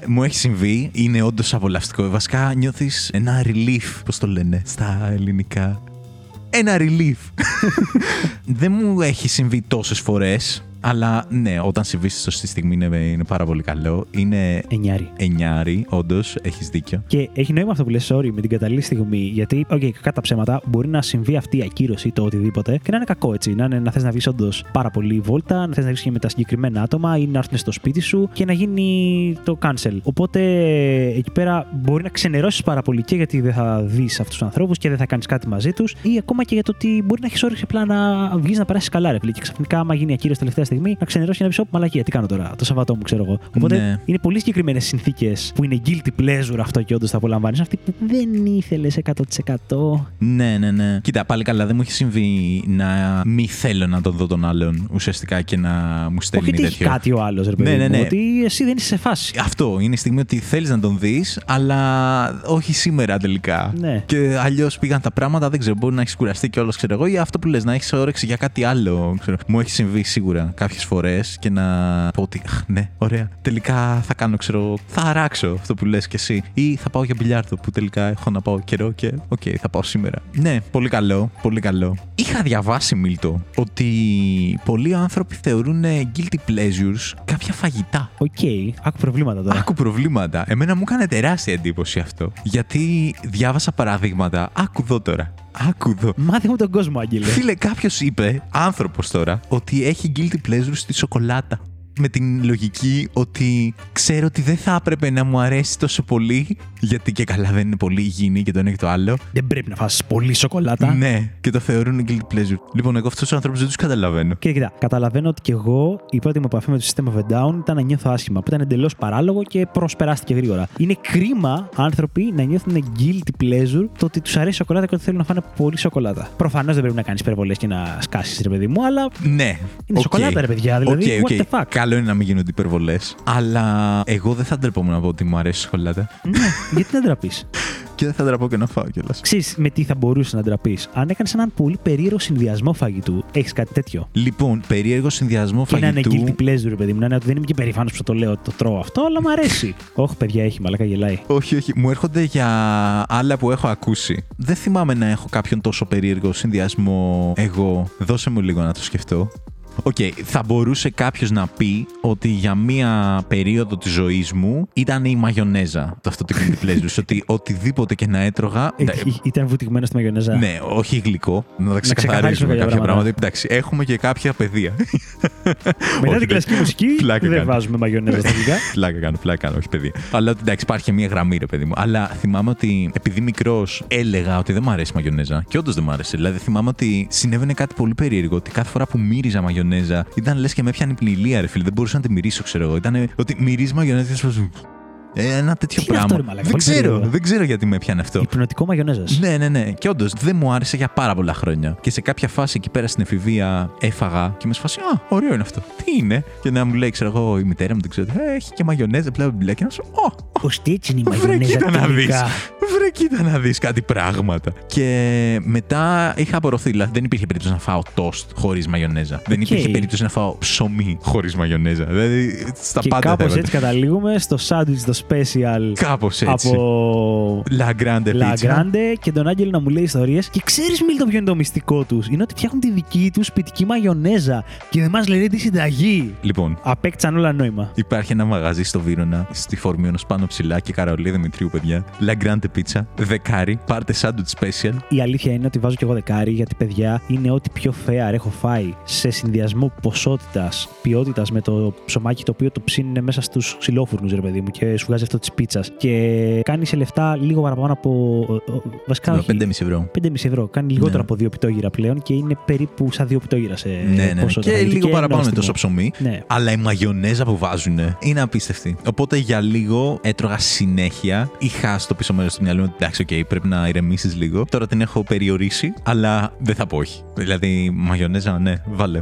Μου έχει συμβεί, είναι όντως απολαυστικό. Βασικά νιώθεις ένα relief, πώς το λένε στα ελληνικά. Ένα relief. Δεν μου έχει συμβεί τόσες φορές. Αλλά ναι, όταν συμβεί στη σωστή στιγμή είναι, είναι πάρα πολύ καλό. Είναι Εννιάρι. εννιάρι, όντως, έχεις δίκιο. Και έχει νόημα αυτό που λες, sorry, με την κατάλληλη στιγμή. Γιατί, οκ, okay, κακά τα ψέματα, μπορεί να συμβεί αυτή η ακύρωση ή το οτιδήποτε και να είναι κακό έτσι. Να, είναι, να θες να βγεις όντως πάρα πολύ βόλτα, να θες να βγεις και με τα συγκεκριμένα άτομα ή να έρθουν στο σπίτι σου και να γίνει το cancel. Οπότε εκεί πέρα μπορεί να ξενερώσεις πάρα πολύ και γιατί δεν θα δεις αυτούς τους ανθρώπους και δεν θα κάνεις κάτι μαζί τους ή ακόμα και για το ότι μπορεί να έχεις όρεξη απλά να βγεις να περάσεις καλά, ρε φίλε. Και ξαφνικά, άμα γίνει ακύρωση τελευταία στιγμή, να ξενερώσει και να πει: «Ω, Μαλακία, τι κάνω τώρα, το Σαββατό μου, ξέρω εγώ. Οπότε Ναι. είναι πολύ συγκεκριμένες συνθήκες που είναι guilty pleasure αυτό και όντως θα απολαμβάνεις. Αυτή που δεν ήθελες 100%. Ναι, ναι, ναι. Κοίτα, πάλι καλά, δεν μου έχει συμβεί να μη θέλω να τον δω τον άλλον ουσιαστικά και να μου στέλνει Όχι ότι έχει τέτοιο. κάτι ο άλλος, ρε παιδί Ναι, ναι, μου, ναι. Ότι εσύ δεν είσαι σε φάση. Αυτό είναι η στιγμή ότι θέλεις να τον δεις, αλλά όχι σήμερα τελικά. Ναι. Και αλλιώς πήγαν τα πράγματα, δεν ξέρω, μπορεί να έχεις κουραστεί κιόλας, ξέρω εγώ, ή αυτό που λες, να έχεις όρεξη για κάτι άλλο. Ξέρω. Μου έχει συμβεί σίγουρα κάποιες φορές και να πω ότι, αχ, ναι, ωραία. Τελικά θα κάνω, ξέρω, θα αράξω αυτό που λες κι εσύ. Ή θα πάω για μπιλιάρδο που τελικά έχω να πάω καιρό και, οκ, θα πάω σήμερα. Ναι, πολύ καλό, πολύ καλό. Είχα διαβάσει, Μίλτο, ότι πολλοί άνθρωποι θεωρούν guilty pleasures κάποια φαγητά. Οκ, άκου προβλήματα τώρα. Άκου προβλήματα. Εμένα μου έκανε τεράστια εντύπωση αυτό. Γιατί διάβασα παραδείγματα. Άκου εδώ τώρα. Άκου εδώ. Μάθε μου τον κόσμο, Άγγελε. Φίλε, κάποιος είπε, άνθρωπος τώρα, ότι έχει guilty pleasure στη σοκολάτα. Με την λογική ότι ξέρω ότι δεν θα έπρεπε να μου αρέσει τόσο πολύ, γιατί και καλά δεν είναι πολύ υγιεινή και το ένα και το άλλο. Δεν πρέπει να φας πολύ σοκολάτα. Ναι, και το θεωρούν guilty pleasure. Λοιπόν, εγώ αυτούς τους ανθρώπους δεν τους καταλαβαίνω. Και κοίτα, καταλαβαίνω ότι και εγώ η πρώτη μου επαφή με τους System of a Down ήταν να νιώθω άσχημα, που ήταν εντελώς παράλογο και προσπεράστηκε γρήγορα. Είναι κρίμα άνθρωποι να νιώθουν guilty pleasure το ότι τους αρέσει η σοκολάτα και ότι θέλουν να φάνε πολύ σοκολάτα. Προφανώς δεν πρέπει να κάνεις υπερβολές και να σκάσεις, ρε παιδί μου, αλλά Ναι. είναι οκ. σοκολάτα, ρε παιδιά. Δηλαδή, Οκ, what οκ. the fuck. Καλό είναι να μην γίνονται υπερβολές. Αλλά εγώ δεν θα ντρεπόμουν να πω ότι μου αρέσει η σοκολάτα. ναι, γιατί να ντραπείς; Και δεν θα ντραπώ και να φάω κιόλας. Ξέρεις με τι θα μπορούσε να ντραπείς; Αν έκανες έναν πολύ περίεργο συνδυασμό φαγητού, έχεις κάτι τέτοιο; Λοιπόν, περίεργο συνδυασμό Και να είναι φαγητού. guilty pleasure, παιδί μου. Να είναι ότι δεν είμαι και περήφανος που το λέω, το τρώω αυτό, αλλά μου αρέσει. Όχι, παιδιά, έχει μαλάκα γελάει. Όχι, όχι. Μου έρχονται για άλλα που έχω ακούσει. Δεν θυμάμαι να έχω κάποιον τόσο περίεργο συνδυασμό εγώ. Δώσε μου λίγο να το σκεφτώ. Οκ, θα μπορούσε κάποιος να πει ότι για μία περίοδο της ζωής μου ήταν η μαγιονέζα. Το αυτό το guilty pleasure. ότι οτιδήποτε και να έτρωγα. Ε, ε, Ήταν βουτυγμένο στη μαγιονέζα. Ναι, όχι γλυκό. Να τα ξεκαθαρίσουμε ξεκαθαρίσουμε κάποια κάποια πράγματα. πράγματα. Εντάξει, έχουμε και κάποια παιδεία. Μετά Όχι, την κλασική δεν- μουσική Πλάκα δεν κάνω. βάζουμε μαγιονέζα στα γλυκά. Πλάκα κάνω, πλάκα κάνω, όχι παιδί. Αλλά ότι εντάξει, υπάρχει και μία γραμμή, ρε παιδί μου. Αλλά θυμάμαι ότι επειδή μικρός έλεγα ότι δεν μου αρέσει η μαγιονέζα. Και όντως δεν μου άρεσε. Δηλαδή θυμάμαι ότι συνέβαινε κάτι πολύ περίεργο. Ότι κάθε φορά που μύριζα μαγιονέζα ήταν λες και με έπιανε υπνηλία, ρε φίλε. Δεν μπορούσα να τη μυρίσω, ξέρω εγώ. Ήταν ότι μυρίζει μαγιονέζα και σου. Ε, ένα τέτοιο Τι είναι πράγμα. αυτό, ρε μαλάκα, δεν πολύ ξέρω, περίεργο. δεν ξέρω γιατί με έπιανε αυτό. Υπνοτικό μαγιονέζα. Ναι, ναι, ναι. Και όντως δεν μου άρεσε για πάρα πολλά χρόνια. Και σε κάποια φάση εκεί πέρα στην εφηβεία έφαγα και είμαι σε φάση, Α, ωραίο είναι αυτό. Τι είναι; Και να μου λέει, ξέρω εγώ, η μητέρα μου δεν ξέρω. Ε, έχει και μαγιονέζα, μπλα μπλα. Και να σου, Ω, Ωστή έτσι είναι η βρε μαγιονέζα κοίτα να δεις. τελικά. Βρε κοίτα να δεις κάτι πράγματα. Και μετά είχα απορροφηθεί. Δηλαδή δεν υπήρχε περίπτωση να φάω τοστ χωρίς μαγιονέζα. Δεν Οκ. υπήρχε περίπτωση να φάω ψωμί χωρίς μαγιονέζα. Δηλαδή στα Και πάντα θα κάπου έβαζα. έτσι καταλήγουμε στο σάντουιτς το special Κάπως έτσι. από La Grande La Pizza. Grande και τον Άγγελο να μου λέει ιστορίες. Και ξέρεις, Μίλτο, ποιο είναι το μυστικό τους; Είναι ότι φτιάχνουν τη δική τους σπιτική μαγιονέζα και δεν μας λένε τη συνταγή. Λοιπόν, Απέκτησαν όλα νόημα. Υπάρχει ένα μαγαζί στο Βύρονα, στη Φορμίωνο πάνω ψηλά και Καρολί Δημητρίου, παιδιά. La Grande Pizza, δεκάρι, πάρτε sandwich special. Η αλήθεια είναι ότι βάζω και εγώ δεκάρι γιατί, παιδιά, είναι ό,τι πιο fair έχω φάει σε συνδυασμό ποσότητας, ποιότητας με το ψωμάκι το οποίο το ψήνουν μέσα στους ξυλόφουρνους, ρε παιδί μου, και σου βγάζει αυτό της πίτσας. Και κάνει σε λεφτά λίγο παραπάνω από. ε, ε, Βασικά, όχι. 5,5 ευρώ. 5,5 ευρώ. Κάνει λιγότερο Ναι. από δύο πιτόγυρα πλέον και είναι περίπου σαν δύο πιτόγυρα σε ναι, ναι. ποσότητα. Και λίγο παραπάνω με νόστιμο. τόσο ψωμί. Ναι. Αλλά η μαγιονέζα που βάζουν είναι απίστευτη. Οπότε για λίγο έτρωγα συνέχεια. Είχα στο πίσω μέρος του μυαλού μου ότι εντάξει, οκ, πρέπει να ηρεμήσεις λίγο. Τώρα την έχω περιορίσει, αλλά δεν θα πω όχι. Δηλαδή, μαγιονέζα, ναι, βάλε.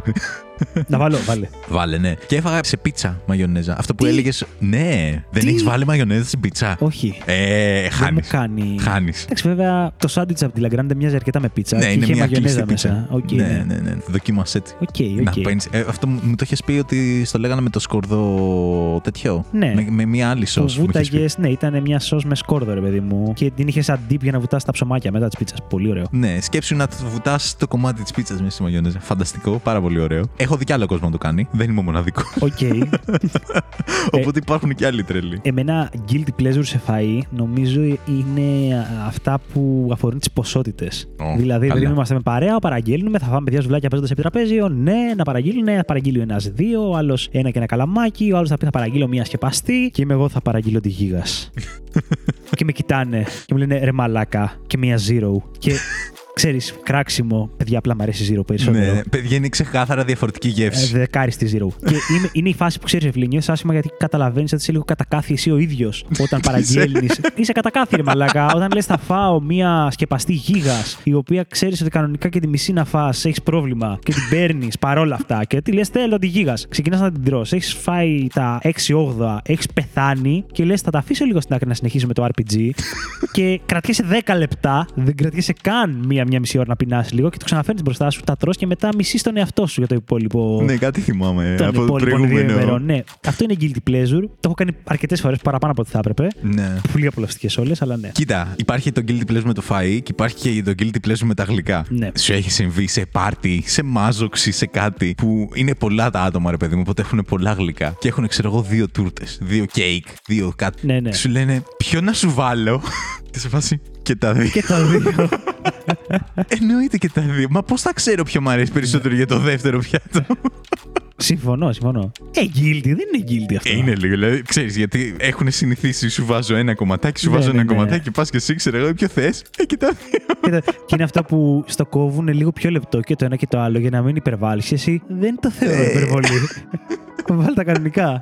Να βάλω, βάλε. βάλε, ναι. Και έφαγα σε πίτσα μαγιονέζα. Αυτό που Τι; έλεγες. Ναι, δεν Τι; έχεις βάλει μαγιονέζα στην πίτσα; Όχι. Ε, Δεν χάνεις. μου κάνει. Χάνεις. Εντάξει, βέβαια το σάντουιτς από τη Λαγκράντε μοιάζει αρκετά με πίτσα. Ναι, και είναι είχε μια μαγιονέζα κλειστή μέσα. πίτσα. Οκ, ναι, ναι. ναι, ναι. Δοκίμασέ τη. Οκ, Να οκ. παίρνεις- ε, αυτό μου το είχες πει ότι στο λέγανε με το σκόρδο τέτοιο. Ναι. Με, με μια άλλη Που σως. μου είχες πει. βούταγες, ναι, ήταν μια σος με σκόρδο, ρε παιδί μου. Και την είχες σαν dip για να βουτάς τα ψωμάκια μετά της πίτσας. Πολύ ωραίο. Ναι, σκέψου να το βουτάς το κομμάτι της πίτσας μέσα στη μαγιονέζα. Φανταστικό, πάρα πολύ ωραίο. Έχω δει κι άλλο κόσμο να το κάνει. Δεν είμαι ο μοναδικός. Οκ. Οπότε υπάρχουν κι άλλοι τρελοί. Εμένα guilty pleasure σε φαΐ νομίζω είναι α, αυτά που αφορούν τις ποσότητες. Ω, δηλαδή, καλά. δεν είμαστε με παρέα, παραγγέλνουμε, θα φάμε παιδιά σουβλάκια παίζοντας επί τραπέζιο. Ναι, να παραγγείλουν, θα παραγγείλει ο ένας δύο, ο άλλος ένα και ένα καλαμάκι, ο άλλος θα πει θα παραγγείλω μία σκεπαστή και είμαι εγώ θα παραγγείλω τη γίγας. και με κοιτάνε και μου λένε ρε μαλάκα και μία zero. Και ξέρεις, κράξιμο, παιδιά, απλά μου αρέσει zero περισσότερο. Ναι, παιδιά είναι ξεκάθαρα διαφορετική Ε, γεύση. δεκάρι στη zero. και είναι, είναι η φάση που ξέρεις, Ευλή, νιώθει άσχημα γιατί καταλαβαίνεις ότι είσαι λίγο κατακάθι εσύ ο ίδιος όταν παραγγέλνεις. είσαι κατακάθι, ρε μαλάκα. Όταν λες θα φάω μία σκεπαστή γίγας, η οποία ξέρεις ότι κανονικά και τη μισή να φά, έχεις πρόβλημα και την παίρνεις παρόλα αυτά. Και τι λες, θέλω τη γίγας. Ξεκινάς να την τρως. Έχεις φάει τα 6-8, έχεις πεθάνει και λες, θα τα αφήσω λίγο στην άκρη να συνεχίσω με το RPG. και κρατιέσαι 10 λεπτά, δεν κρατιέσαι καν μία-μία μισή ώρα να πεινάσει λίγο και το ξαναφέρνεις μπροστά σου, τα τρως και μετά μισείς τον εαυτό σου για το υπόλοιπο Ναι, κάτι θυμάμαι των από το υπόλοιπων δύο προηγούμενο. ημερών. Ναι, αυτό είναι guilty pleasure. Το έχω κάνει αρκετές φορές παραπάνω από ό,τι θα έπρεπε. Ναι. Πολύ απολαυστικέ όλες, αλλά ναι. Κοίτα, υπάρχει το guilty pleasure με το φαΐ και υπάρχει και το guilty pleasure με τα γλυκά. Ναι. Σου έχει συμβεί σε πάρτι, σε μάζοξη, σε κάτι που είναι πολλά τα άτομα, ρε παιδί μου, οπότε έχουν πολλά γλυκά και έχουν, ξέρω εγώ, δύο τούρτες, δύο κέικ, δύο κάτι. Ναι, ναι. Σου λένε, ποιο να σου βάλω; και σε φάση, Και τα δύο. Και τα δύο. Εννοείται και τα δύο. Μα πώς θα ξέρω ποιο μου αρέσει περισσότερο για το δεύτερο πιάτο; συμφωνώ, συμφωνώ. Ε, guilty, δεν είναι guilty αυτό. Είναι λίγο. Δηλαδή, ξέρεις, γιατί έχουν συνηθίσει, σου βάζω ένα κομματάκι, σου Ναι, βάζω ναι, ένα ναι. κομματάκι, πας και εσύ, ξέρω εγώ, ποιο θες. Ε, και τα δύο. Κοίτα, και είναι αυτά που στο κόβουν λίγο πιο λεπτό και το ένα και το άλλο για να μην υπερβάλλεις. Εσύ δεν το θεωρώ Ε. υπερβολή. Βάλει τα κανονικά.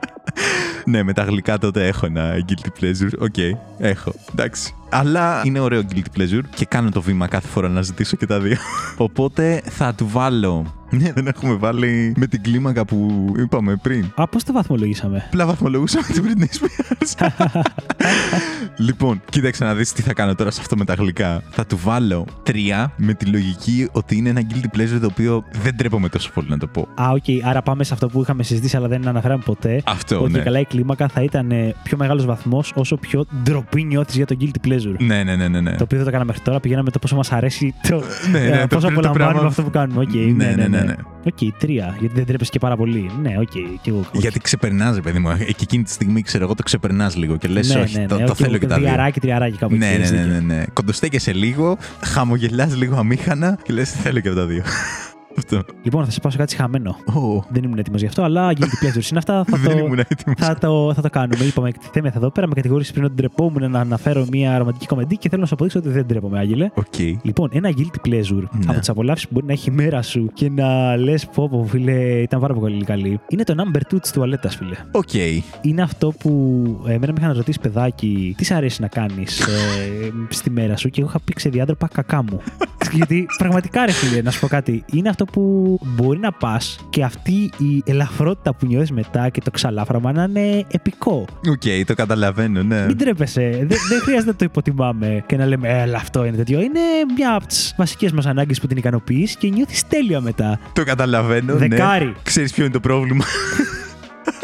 Ναι, με τα γλυκά τότε έχω ένα guilty pleasure. Οκ, έχω. Εντάξει. Αλλά είναι ωραίο guilty pleasure και κάνω το βήμα κάθε φορά να ζητήσω και τα δύο. Οπότε θα του βάλω. Ναι, δεν έχουμε βάλει με την κλίμακα που είπαμε πριν. Α, πώς το βαθμολογήσαμε; Απλά βαθμολογούσαμε την Britney Spears. λοιπόν, κοίταξε να δεις τι θα κάνω τώρα σε αυτό με τα γλυκά. Θα του βάλω τρία με τη λογική ότι είναι ένα guilty pleasure το οποίο δεν τρέπομαι τόσο πολύ να το πω. Α, οκ. Άρα πάμε σε αυτό που είχαμε συζητήσει, αλλά δεν αναφέραμε ποτέ. Αυτό, ότι ναι. καλά η κλίμακα θα ήταν ε, πιο μεγάλος βαθμός όσο πιο ντροπή νιώθεις για το guilty pleasure. Ναι, ναι, ναι, ναι. ναι. Το οποίο δεν το κάναμε μέχρι τώρα. Πηγαίναμε το πόσο μας αρέσει το. Ναι, ναι, ε, το πόσο πριν το απολαμβάνουμε πράγμα- αυτό που κάνουμε. Οκ, Ναι, ναι, ναι, ναι. Οκ, τρία. Γιατί δεν τρέπεσαι και πάρα πολύ. Ναι, οκ. και εγώ. οκ. Γιατί ξεπερνάς, παιδί μου. Εκεί εκείνη τη στιγμή, ξέρω εγώ, το ξεπερνάς λίγο και λες: ναι, Όχι, ναι, το, ναι, το οκ, θέλω και τα δύο. Δυαράκι, τριαράκι κάπου Ναι, εκεί, ναι, έχεις ναι, δίκιο. ναι, ναι. Κοντοστέκεσαι λίγο, χαμογελάς λίγο αμήχανα και λες: Θέλω και από τα δύο. Αυτό. Λοιπόν, θα σε πάω σε κάτι χαμένο. Ω, Δεν ήμουν έτοιμος γι' αυτό, αλλά guilty pleasures είναι αυτά. Θα Δεν το, ήμουν έτοιμος. θα, το, θα το κάνουμε. Είπαμε εκτιθέμεθα εδώ πέρα. Με κατηγόρησες πριν ότι ντρεπόμουν να αναφέρω μια ρομαντική κομεντί και θέλω να σου αποδείξω ότι δεν ντρέπομαι, Άγγελε. Οκ. Λοιπόν, ένα guilty pleasure Ναι. από τις απολαύσεις που μπορεί να έχει η μέρα σου και να λες: Πω, πω, φίλε, ήταν πάρα πολύ καλή. Είναι το number two της τουαλέτας, φίλε. Οκ. Είναι αυτό που εμένα με είχαν ρωτήσει παιδάκι, τι σ' αρέσει να κάνεις ε, στη μέρα σου; Και εγώ είχα πει ξεδιάντροπα κακά μου. Γιατί πραγματικά ρε φίλε, να σου πω κάτι, είναι αυτό που μπορεί να πας και αυτή η ελαφρότητα που νιώθεις μετά και το ξαλάφραμα να είναι επικό. Οκ, το καταλαβαίνω, ναι. Μην τρέπεσαι. δεν, δεν χρειάζεται να το υποτιμάμε και να λέμε Έλα, αυτό είναι τέτοιο. Είναι μια από τις βασικές μας ανάγκες που την ικανοποιείς και νιώθεις τέλεια μετά. Το καταλαβαίνω. ναι. Δεκάρι. Ξέρεις ποιο είναι το πρόβλημα.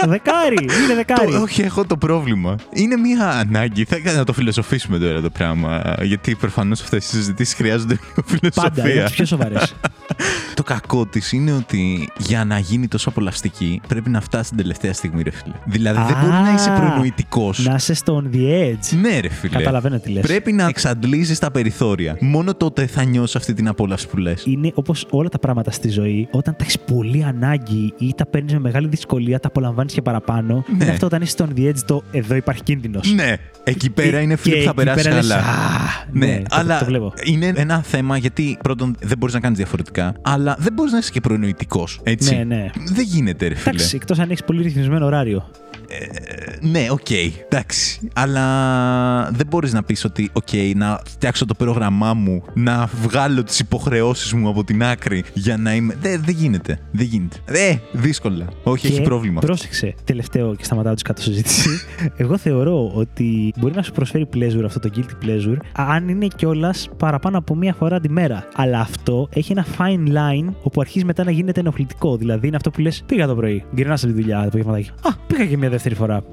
δεκάρι! Είναι δεκάρι. Το- όχι, έχω το πρόβλημα. Είναι μια ανάγκη. Θα ήθελα να το φιλοσοφήσουμε τώρα το πράγμα. Γιατί προφανώς αυτές οι συζητήσεις χρειάζονται λίγο Πάντα, είναι φιλοσοφία. τις πιο σοβαρές. Το κακό της είναι ότι για να γίνει τόσο απολαυστική πρέπει να φτάσει την τελευταία στιγμή, ρε φίλε. Δηλαδή δεν Α, μπορεί να είσαι προνοητικός. να είσαι στον the edge. Ναι, ρε φίλε. Καταλαβαίνω τι λες. Πρέπει να εξαντλήσεις τα περιθώρια. Μόνο τότε θα νιώσεις αυτή την απόλαυση που λες. Είναι όπως όλα τα πράγματα στη ζωή, όταν τα έχεις πολύ ανάγκη ή τα παίρνεις με μεγάλη δυσκολία, τα απολαμβάνεις και παραπάνω. Ναι. Είναι αυτό όταν είσαι στο on the edge, το εδώ υπάρχει κίνδυνος. Ναι, εκεί πέρα είναι φίλε και που θα εκεί περάσει πέρα λες, καλά. «Α, Ναι, ναι, το- αλλά το βλέπω. είναι ένα θέμα γιατί πρώτον δεν μπορείς να κάνεις διαφορετικά, αλλά δεν μπορείς να είσαι και προνοητικός. Έτσι. Ναι, ναι. Δεν γίνεται, ρε φίλε. Εντάξει, εκτός αν έχεις πολύ ρυθμισμένο ωράριο. Ε, ναι, οκ, εντάξει. Αλλά δεν μπορείς να πεις ότι, οκ, να φτιάξω το πρόγραμμά μου, να βγάλω τις υποχρεώσεις μου από την άκρη για να είμαι. Δεν δεν γίνεται. Δεν γίνεται. Ε, δύσκολα. Όχι, έχει Και πρόβλημα. αυτό. Πρόσεξε, τελευταίο και σταματάω τη κάτω συζήτηση. Εγώ θεωρώ ότι μπορεί να σου προσφέρει pleasure αυτό το guilty pleasure, αν είναι κιόλας παραπάνω από μία φορά τη μέρα. Αλλά αυτό έχει ένα fine line όπου αρχίζει μετά να γίνεται ενοχλητικό. Δηλαδή είναι αυτό που λες: Πήγα το πρωί, γκρινά από τη δουλειά το απογευματάκι. Α, πήγα και μία δεύτερη φορά.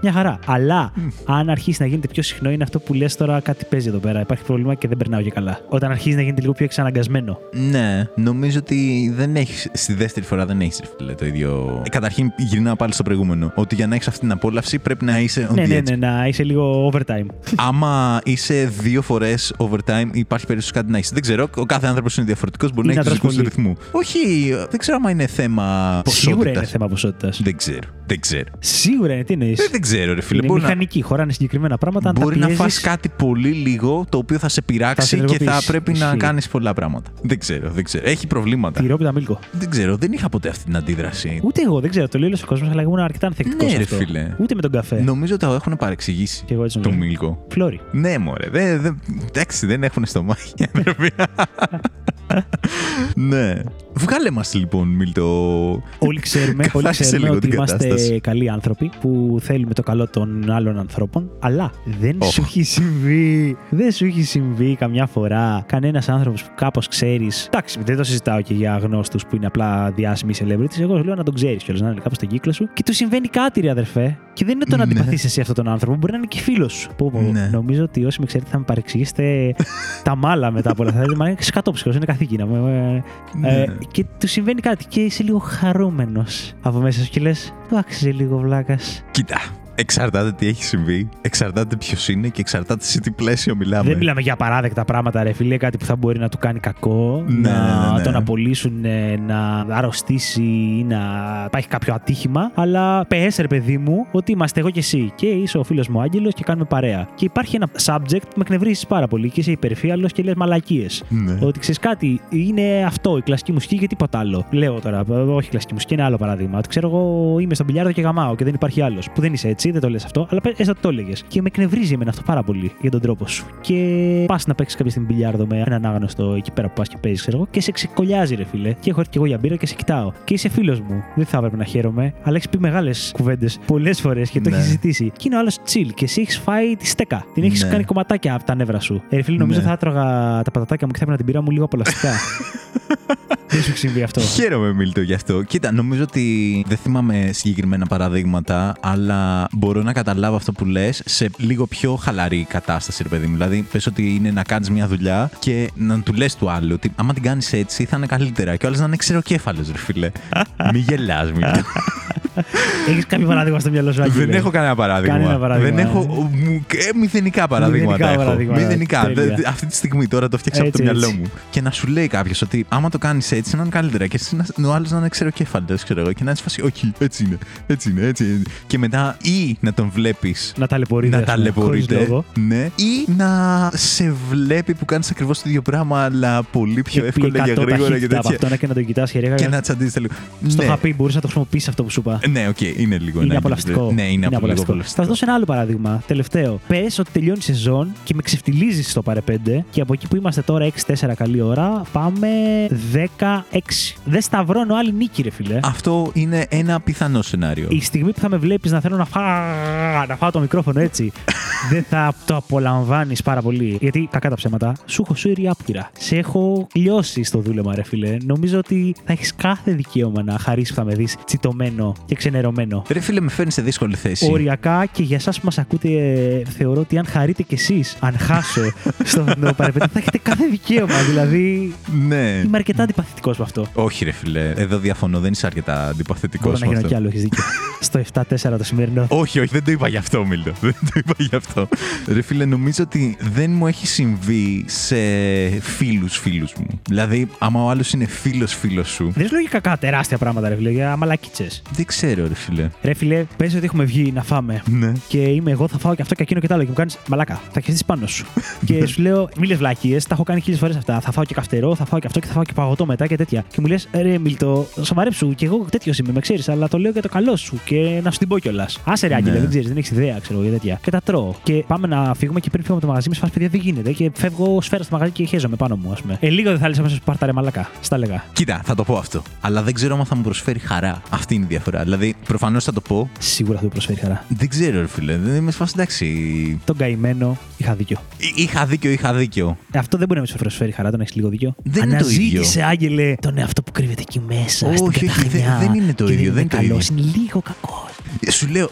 Πφ, Μια χαρά. Αλλά αν αρχίσει να γίνεται πιο συχνό, είναι αυτό που λες τώρα κάτι παίζει εδώ πέρα. Υπάρχει πρόβλημα και δεν περνάω και καλά. Όταν αρχίζει να γίνεται λίγο πιο εξαναγκασμένο. Ναι, νομίζω ότι δεν έχεις. Στη δεύτερη φορά δεν έχεις το ίδιο. Ε, καταρχήν, γυρνάω πάλι στο προηγούμενο. Ότι για να έχεις αυτή την απόλαυση πρέπει να είσαι on ναι, the ναι, edge. ναι, να είσαι λίγο overtime. Άμα είσαι δύο φορές overtime, υπάρχει περίπτωση κάτι να είσαι. Δεν ξέρω, ο κάθε άνθρωπος είναι διαφορετικός, μπορεί Ή να να έχει τρως του πολύ. ρυθμού. Όχι, δεν ξέρω άμα είναι θέμα Σίγουρα είναι ποσότητας. θέμα ποσότητας. Δεν ξέρω. Δεν ξέρω. Σίγουρα είναι, τι εννοείς; Ε, δεν ξέρω, ρε φίλε. Είναι Μπορεί να, μηχανική, χωράνε συγκεκριμένα πράγματα. Αν μπορεί τα να πιέζεις, φας κάτι πολύ λίγο το οποίο θα σε πειράξει σε και θα ενεργοποιήσεις. πρέπει να Ισχύει. κάνεις πολλά πράγματα. Δεν ξέρω, δεν ξέρω. Έχει προβλήματα. Τυρόπιτα μίλκο. Δεν ξέρω, δεν είχα ποτέ αυτή την αντίδραση. Ούτε εγώ, δεν ξέρω. Το λέει όλο ο κόσμο, αλλά ήμουν αρκετά ανθεκτικός. Ναι, ρε φίλε. Ούτε με τον καφέ. Νομίζω ότι το έχουν παρεξηγήσει. Και εγώ έτσι Το νομίζω. μίλκο. Φλόρι. Ναι, μωρέ. Δεν, δεν, εντάξει, δεν έχουν στομάχι οι άνθρωποι. ναι. Βγάλε μας λοιπόν, Μίλτο. Όλοι ξέρουμε, όλοι Καθάρισε ξέρουμε λίγο ότι την είμαστε κατάσταση. καλοί άνθρωποι που θέλουμε το καλό των άλλων ανθρώπων. Αλλά δεν Οχ. σου έχει συμβεί, δεν σου έχει συμβεί καμιά φορά κανένας άνθρωπος που κάπως ξέρεις. Εντάξει, δεν το συζητάω και για γνώστους που είναι απλά διάσημοι celebrities. Εγώ λέω να τον ξέρεις κιόλας, να είναι κάπου στον κύκλο σου. Και του συμβαίνει κάτι, ρε αδερφέ. Και δεν είναι το να Ναι. αντιπαθείς εσύ αυτόν τον άνθρωπο, μπορεί να είναι και φίλος σου. Πω, πω. Ναι. Νομίζω ότι όσοι με ξέρετε θα με παρεξηγήσετε τα μάλα μετά από όλα αυτά. Δηλαδή, Μα είναι σκατόψυχος, είναι καθήκη να μου. Ναι. Ε, και του συμβαίνει κάτι και είσαι λίγο χαρούμενος από μέσα σου και λες: Του άξιζε λίγο βλάκας. Κοίτα. Εξαρτάται τι έχει συμβεί, εξαρτάται ποιος είναι και εξαρτάται σε τι πλαίσιο μιλάμε. Δεν μιλάμε για παράδεκτα πράγματα, ρε φίλε, κάτι που θα μπορεί να του κάνει κακό, Ναι, να ναι, ναι. τον απολύσουν, ε, να αρρωστήσει ή να υπάρχει κάποιο ατύχημα. Αλλά πες, ρε παιδί μου, ότι είμαστε εγώ και εσύ. Και είσαι ο φίλος μου Άγγελος και κάνουμε παρέα. Και υπάρχει ένα subject που με εκνευρίζει πάρα πολύ και είσαι υπερφύαλος και λες μαλακίες. Ναι. Ότι ξέρεις κάτι, είναι αυτό, η κλασική μουσική και τίποτα άλλο. Λέω τώρα, ε, όχι η κλασική μουσική, είναι άλλο παράδειγμα. Ότι ξέρω εγώ είμαι στον πιλιάρδο και γαμάω και δεν υπάρχει άλλος. Που δεν είσαι έτσι, δεν το λες αυτό, αλλά πες έστω ότι το έλεγες. Και με εκνευρίζει εμένα αυτό πάρα πολύ για τον τρόπο σου. Και πας να παίξεις κάποια στιγμή μπιλιάρδο με έναν άγνωστο εκεί πέρα που πας και παίζεις, ξέρω εγώ, και σε ξεκολλιάζει, ρε φίλε. Και έχω έρθει και εγώ για μπύρα και σε κοιτάω. Και είσαι φίλος μου. Δεν θα έπρεπε να χαίρομαι, αλλά έχεις πει μεγάλες κουβέντες πολλές φορές και το Ναι. έχει ζητήσει. Και είναι ο άλλος chill και εσύ έχεις φάει τη στέκα. Την έχεις Ναι. κάνει κομματάκια από τα νεύρα σου. Ε, ρε φίλε, νομίζω Ναι. θα έτρωγα τα πατατάκια μου και θα έπαιρνα την πύρα μου λίγο απολαστικά. Δεν σου έχει συμβεί αυτό. Χαίρομαι, Μίλτο, γι' αυτό. Κοίτα, νομίζω ότι δεν θυμάμαι συγκεκριμένα παραδείγματα, αλλά μπορώ να καταλάβω αυτό που λες σε λίγο πιο χαλαρή κατάσταση, ρε παιδί μου. Δηλαδή, πες ότι είναι να κάνεις μια δουλειά και να του λες του άλλου ότι άμα την κάνεις έτσι θα είναι καλύτερα. Και ο άλλος να είναι ξεροκέφαλος, ρε φίλε. Μη γελάς, Μίλτο. Έχεις κάποιο παράδειγμα στο μυαλό σου, Άγγελε; Δεν έχω κανένα παράδειγμα. Κανένα παράδειγμα, Δεν ε. έχω μου, ε, μηδενικά παραδείγματα. Μηδενικά έχω. παραδείγματα, Μηδενικά. τέλεια. Δε- Αυτή τη στιγμή τώρα το φτιάξα από το Έτσι, μυαλό έτσι. μου. Και να σου λέει κάποιος ότι άμα το κάνεις έτσι να είναι καλύτερα. Και εσύ να- ο άλλος να είναι ξεροκέφαλο, ξέρω εγώ. Και να είναι φάση, Όχι, έτσι είναι. Έτσι είναι, έτσι είναι. Και μετά ή να τον βλέπεις Να ταλαιπωρείτε. να ας πούμε, χωρίς ταλαιπωρείται. λόγο. Ναι. Ή να σε βλέπει που κάνεις ακριβώς το ίδιο πράγμα, αλλά πολύ πιο Και εύκολα και 100 γρήγορα και ταχύτητα από τέτοια. αυτό και να το κοιτάς χεριά. Και να τσαντίζεται λίγο. Στο Ναι. είχα πει, μπορούσε να το χρησιμοποιήσεις αυτό που σου είπα. Ναι, οκ, είναι λίγο. Είναι ένα απολαυστικό. Ναι, είναι, απολαυστικό. Θα απολαυστικό. σου δώσω ένα άλλο παράδειγμα. Τελευταίο. Πες ότι τελειώνει η σεζόν και με ξεφτιλίζεις στο παρά 5 και από εκεί που είμαστε τώρα 6-4 καλή ώρα πάμε 16. Δεν σταυρώνω άλλη νίκη, ρε φίλε. Αυτό είναι ένα πιθανό σενάριο. Η στιγμή που θα με βλέπεις να θέλω να, φά... να φάω το μικρόφωνο έτσι, δεν θα το απολαμβάνεις πάρα πολύ. Γιατί, κακά τα ψέματα, σου έχω σύρει άπειρα. Σε έχω λιώσει στο δούλεμα, ρε φίλε. Νομίζω ότι θα έχεις κάθε δικαίωμα να χαρείς εκεί που θα με δεις τσιτωμένο και ξενερωμένο. Ρε φίλε, με φέρνεις σε δύσκολη θέση. Οριακά και για εσάς που μας ακούτε, ε, θεωρώ ότι αν χαρείτε κι εσείς, αν χάσω στο το παρεπέτε, θα έχετε κάθε δικαίωμα. Δηλαδή, Ναι. είμαι αρκετά αντιπαθητικός με αυτό. Όχι, ρε φίλε. Εδώ διαφωνώ. Δεν είσαι αρκετά αντιπαθητικός. Μπορώ να γίνω κι άλλο, έχεις δίκιο. στο 7-4 το σημερινό. Όχι, όχι, δεν το είπα γι' αυτό, Μίλτο. Δεν το είπα γι' αυτό. Ρε φίλε, νομίζω ότι δεν μου έχει συμβεί σε φίλους φίλους μου. Δηλαδή, άμα ο άλλος είναι φίλος φίλος σου. Δεν λέω για κακά τεράστια πράγματα, ρε φίλε, για μαλακίτσες. Δεν ξέρω, ρε φίλε. Ρε φίλε, πες ότι έχουμε βγει να φάμε. Ναι. Και είμαι εγώ, θα φάω και αυτό και εκείνο και το άλλο. Και μου κάνεις μαλάκα, θα χεστεί πάνω σου. και σου λέω, μη λες βλακίε, τα έχω κάνει χίλιες φορές αυτά. Θα φάω και καυτερό, θα φάω και αυτό και θα φάω και παγωτό μετά και τέτοια. Και μου λες, ρε Μίλτο, σοβαρέψου, και εγώ τέτοιος είμαι, με ξέρεις, αλλά το λέω για το καλό σου και να σου την πω κιόλας. Άσε ρε, Άγγελε, Ναι. δεν ξέρεις, δεν έχεις ιδέα, ξέρω εγώ για τέτοια. Και τα τρώω. Και πάμε να φύγουμε και πριν φύγουμε από το μαγαζί, με σφάσει παιδιά δεν γίνεται. Και φεύγω σφαίρα στο μαγαζί και χέζομαι πάνω μου, ας πούμε. Ε, λίγο δεν θα λε αμέσω πάρτα ρε μαλακά. Στα λέγα. Κοίτα, θα το πω αυτό. Αλλά δεν ξέρω αν θα μου προσφέρει χαρά. Αυτή είναι η διαφορά. Δηλαδή, προφανώς θα το πω. Σίγουρα θα του προσφέρει χαρά. Δεν ξέρω, ρε φίλε. Δεν είμαι σφάσει, εντάξει. Τον καημένο είχα δίκιο. Εί- Είχα δίκιο, είχα δίκιο. Ε, Αυτό δεν μπορεί να σου προσφέρει χαρά, τον έχεις λίγο δίκιο. Δεν είναι το Αναζήτησε, Άγγελε, τον εαυτό που κρύβεται εκεί μέσα. Όχι, στην όχι, καταχνιά δεν- δεν είναι το και ίδιο, δεν είναι το καλός, ίδιο. Είναι λίγο κακό. Ε, Σου λέω.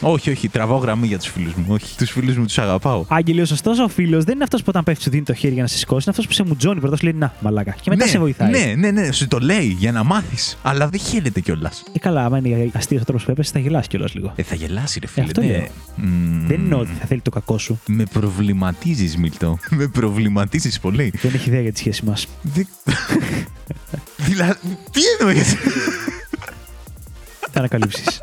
Όχι, όχι, τραβάω γραμμή για τους φίλους μου. Όχι, τους φίλους μου τους αγαπάω. Άγγελε, ο σωστός ο φίλος δεν είναι αυτός που όταν πέφτει σου δίνει το χέρι για να σε σηκώσει. Είναι αυτός που σε μουτζώνει πρώτα σου λέει Να, μαλάκα. Και μετά ναι, σε βοηθάει. Ναι, ναι, ναι, σου το λέει για να μάθεις. Αλλά δεν χαίρεται κιόλας. Ε, καλά, άμα είναι αστείο ο τρόπο που έπεσε, θα γελάσει κιόλας λίγο. Ε, θα γελάσει, ρε φίλε. αυτό ναι. λέω. Μμμ. Δεν είναι ότι θα θέλει το κακό σου. Με προβληματίζεις, Μίλτο. Με προβληματίζεις πολύ. Δεν έχει ιδέα για τη σχέση μας. Δεν- δηλαδή, τι εννοείς; Θα ανακαλύψεις.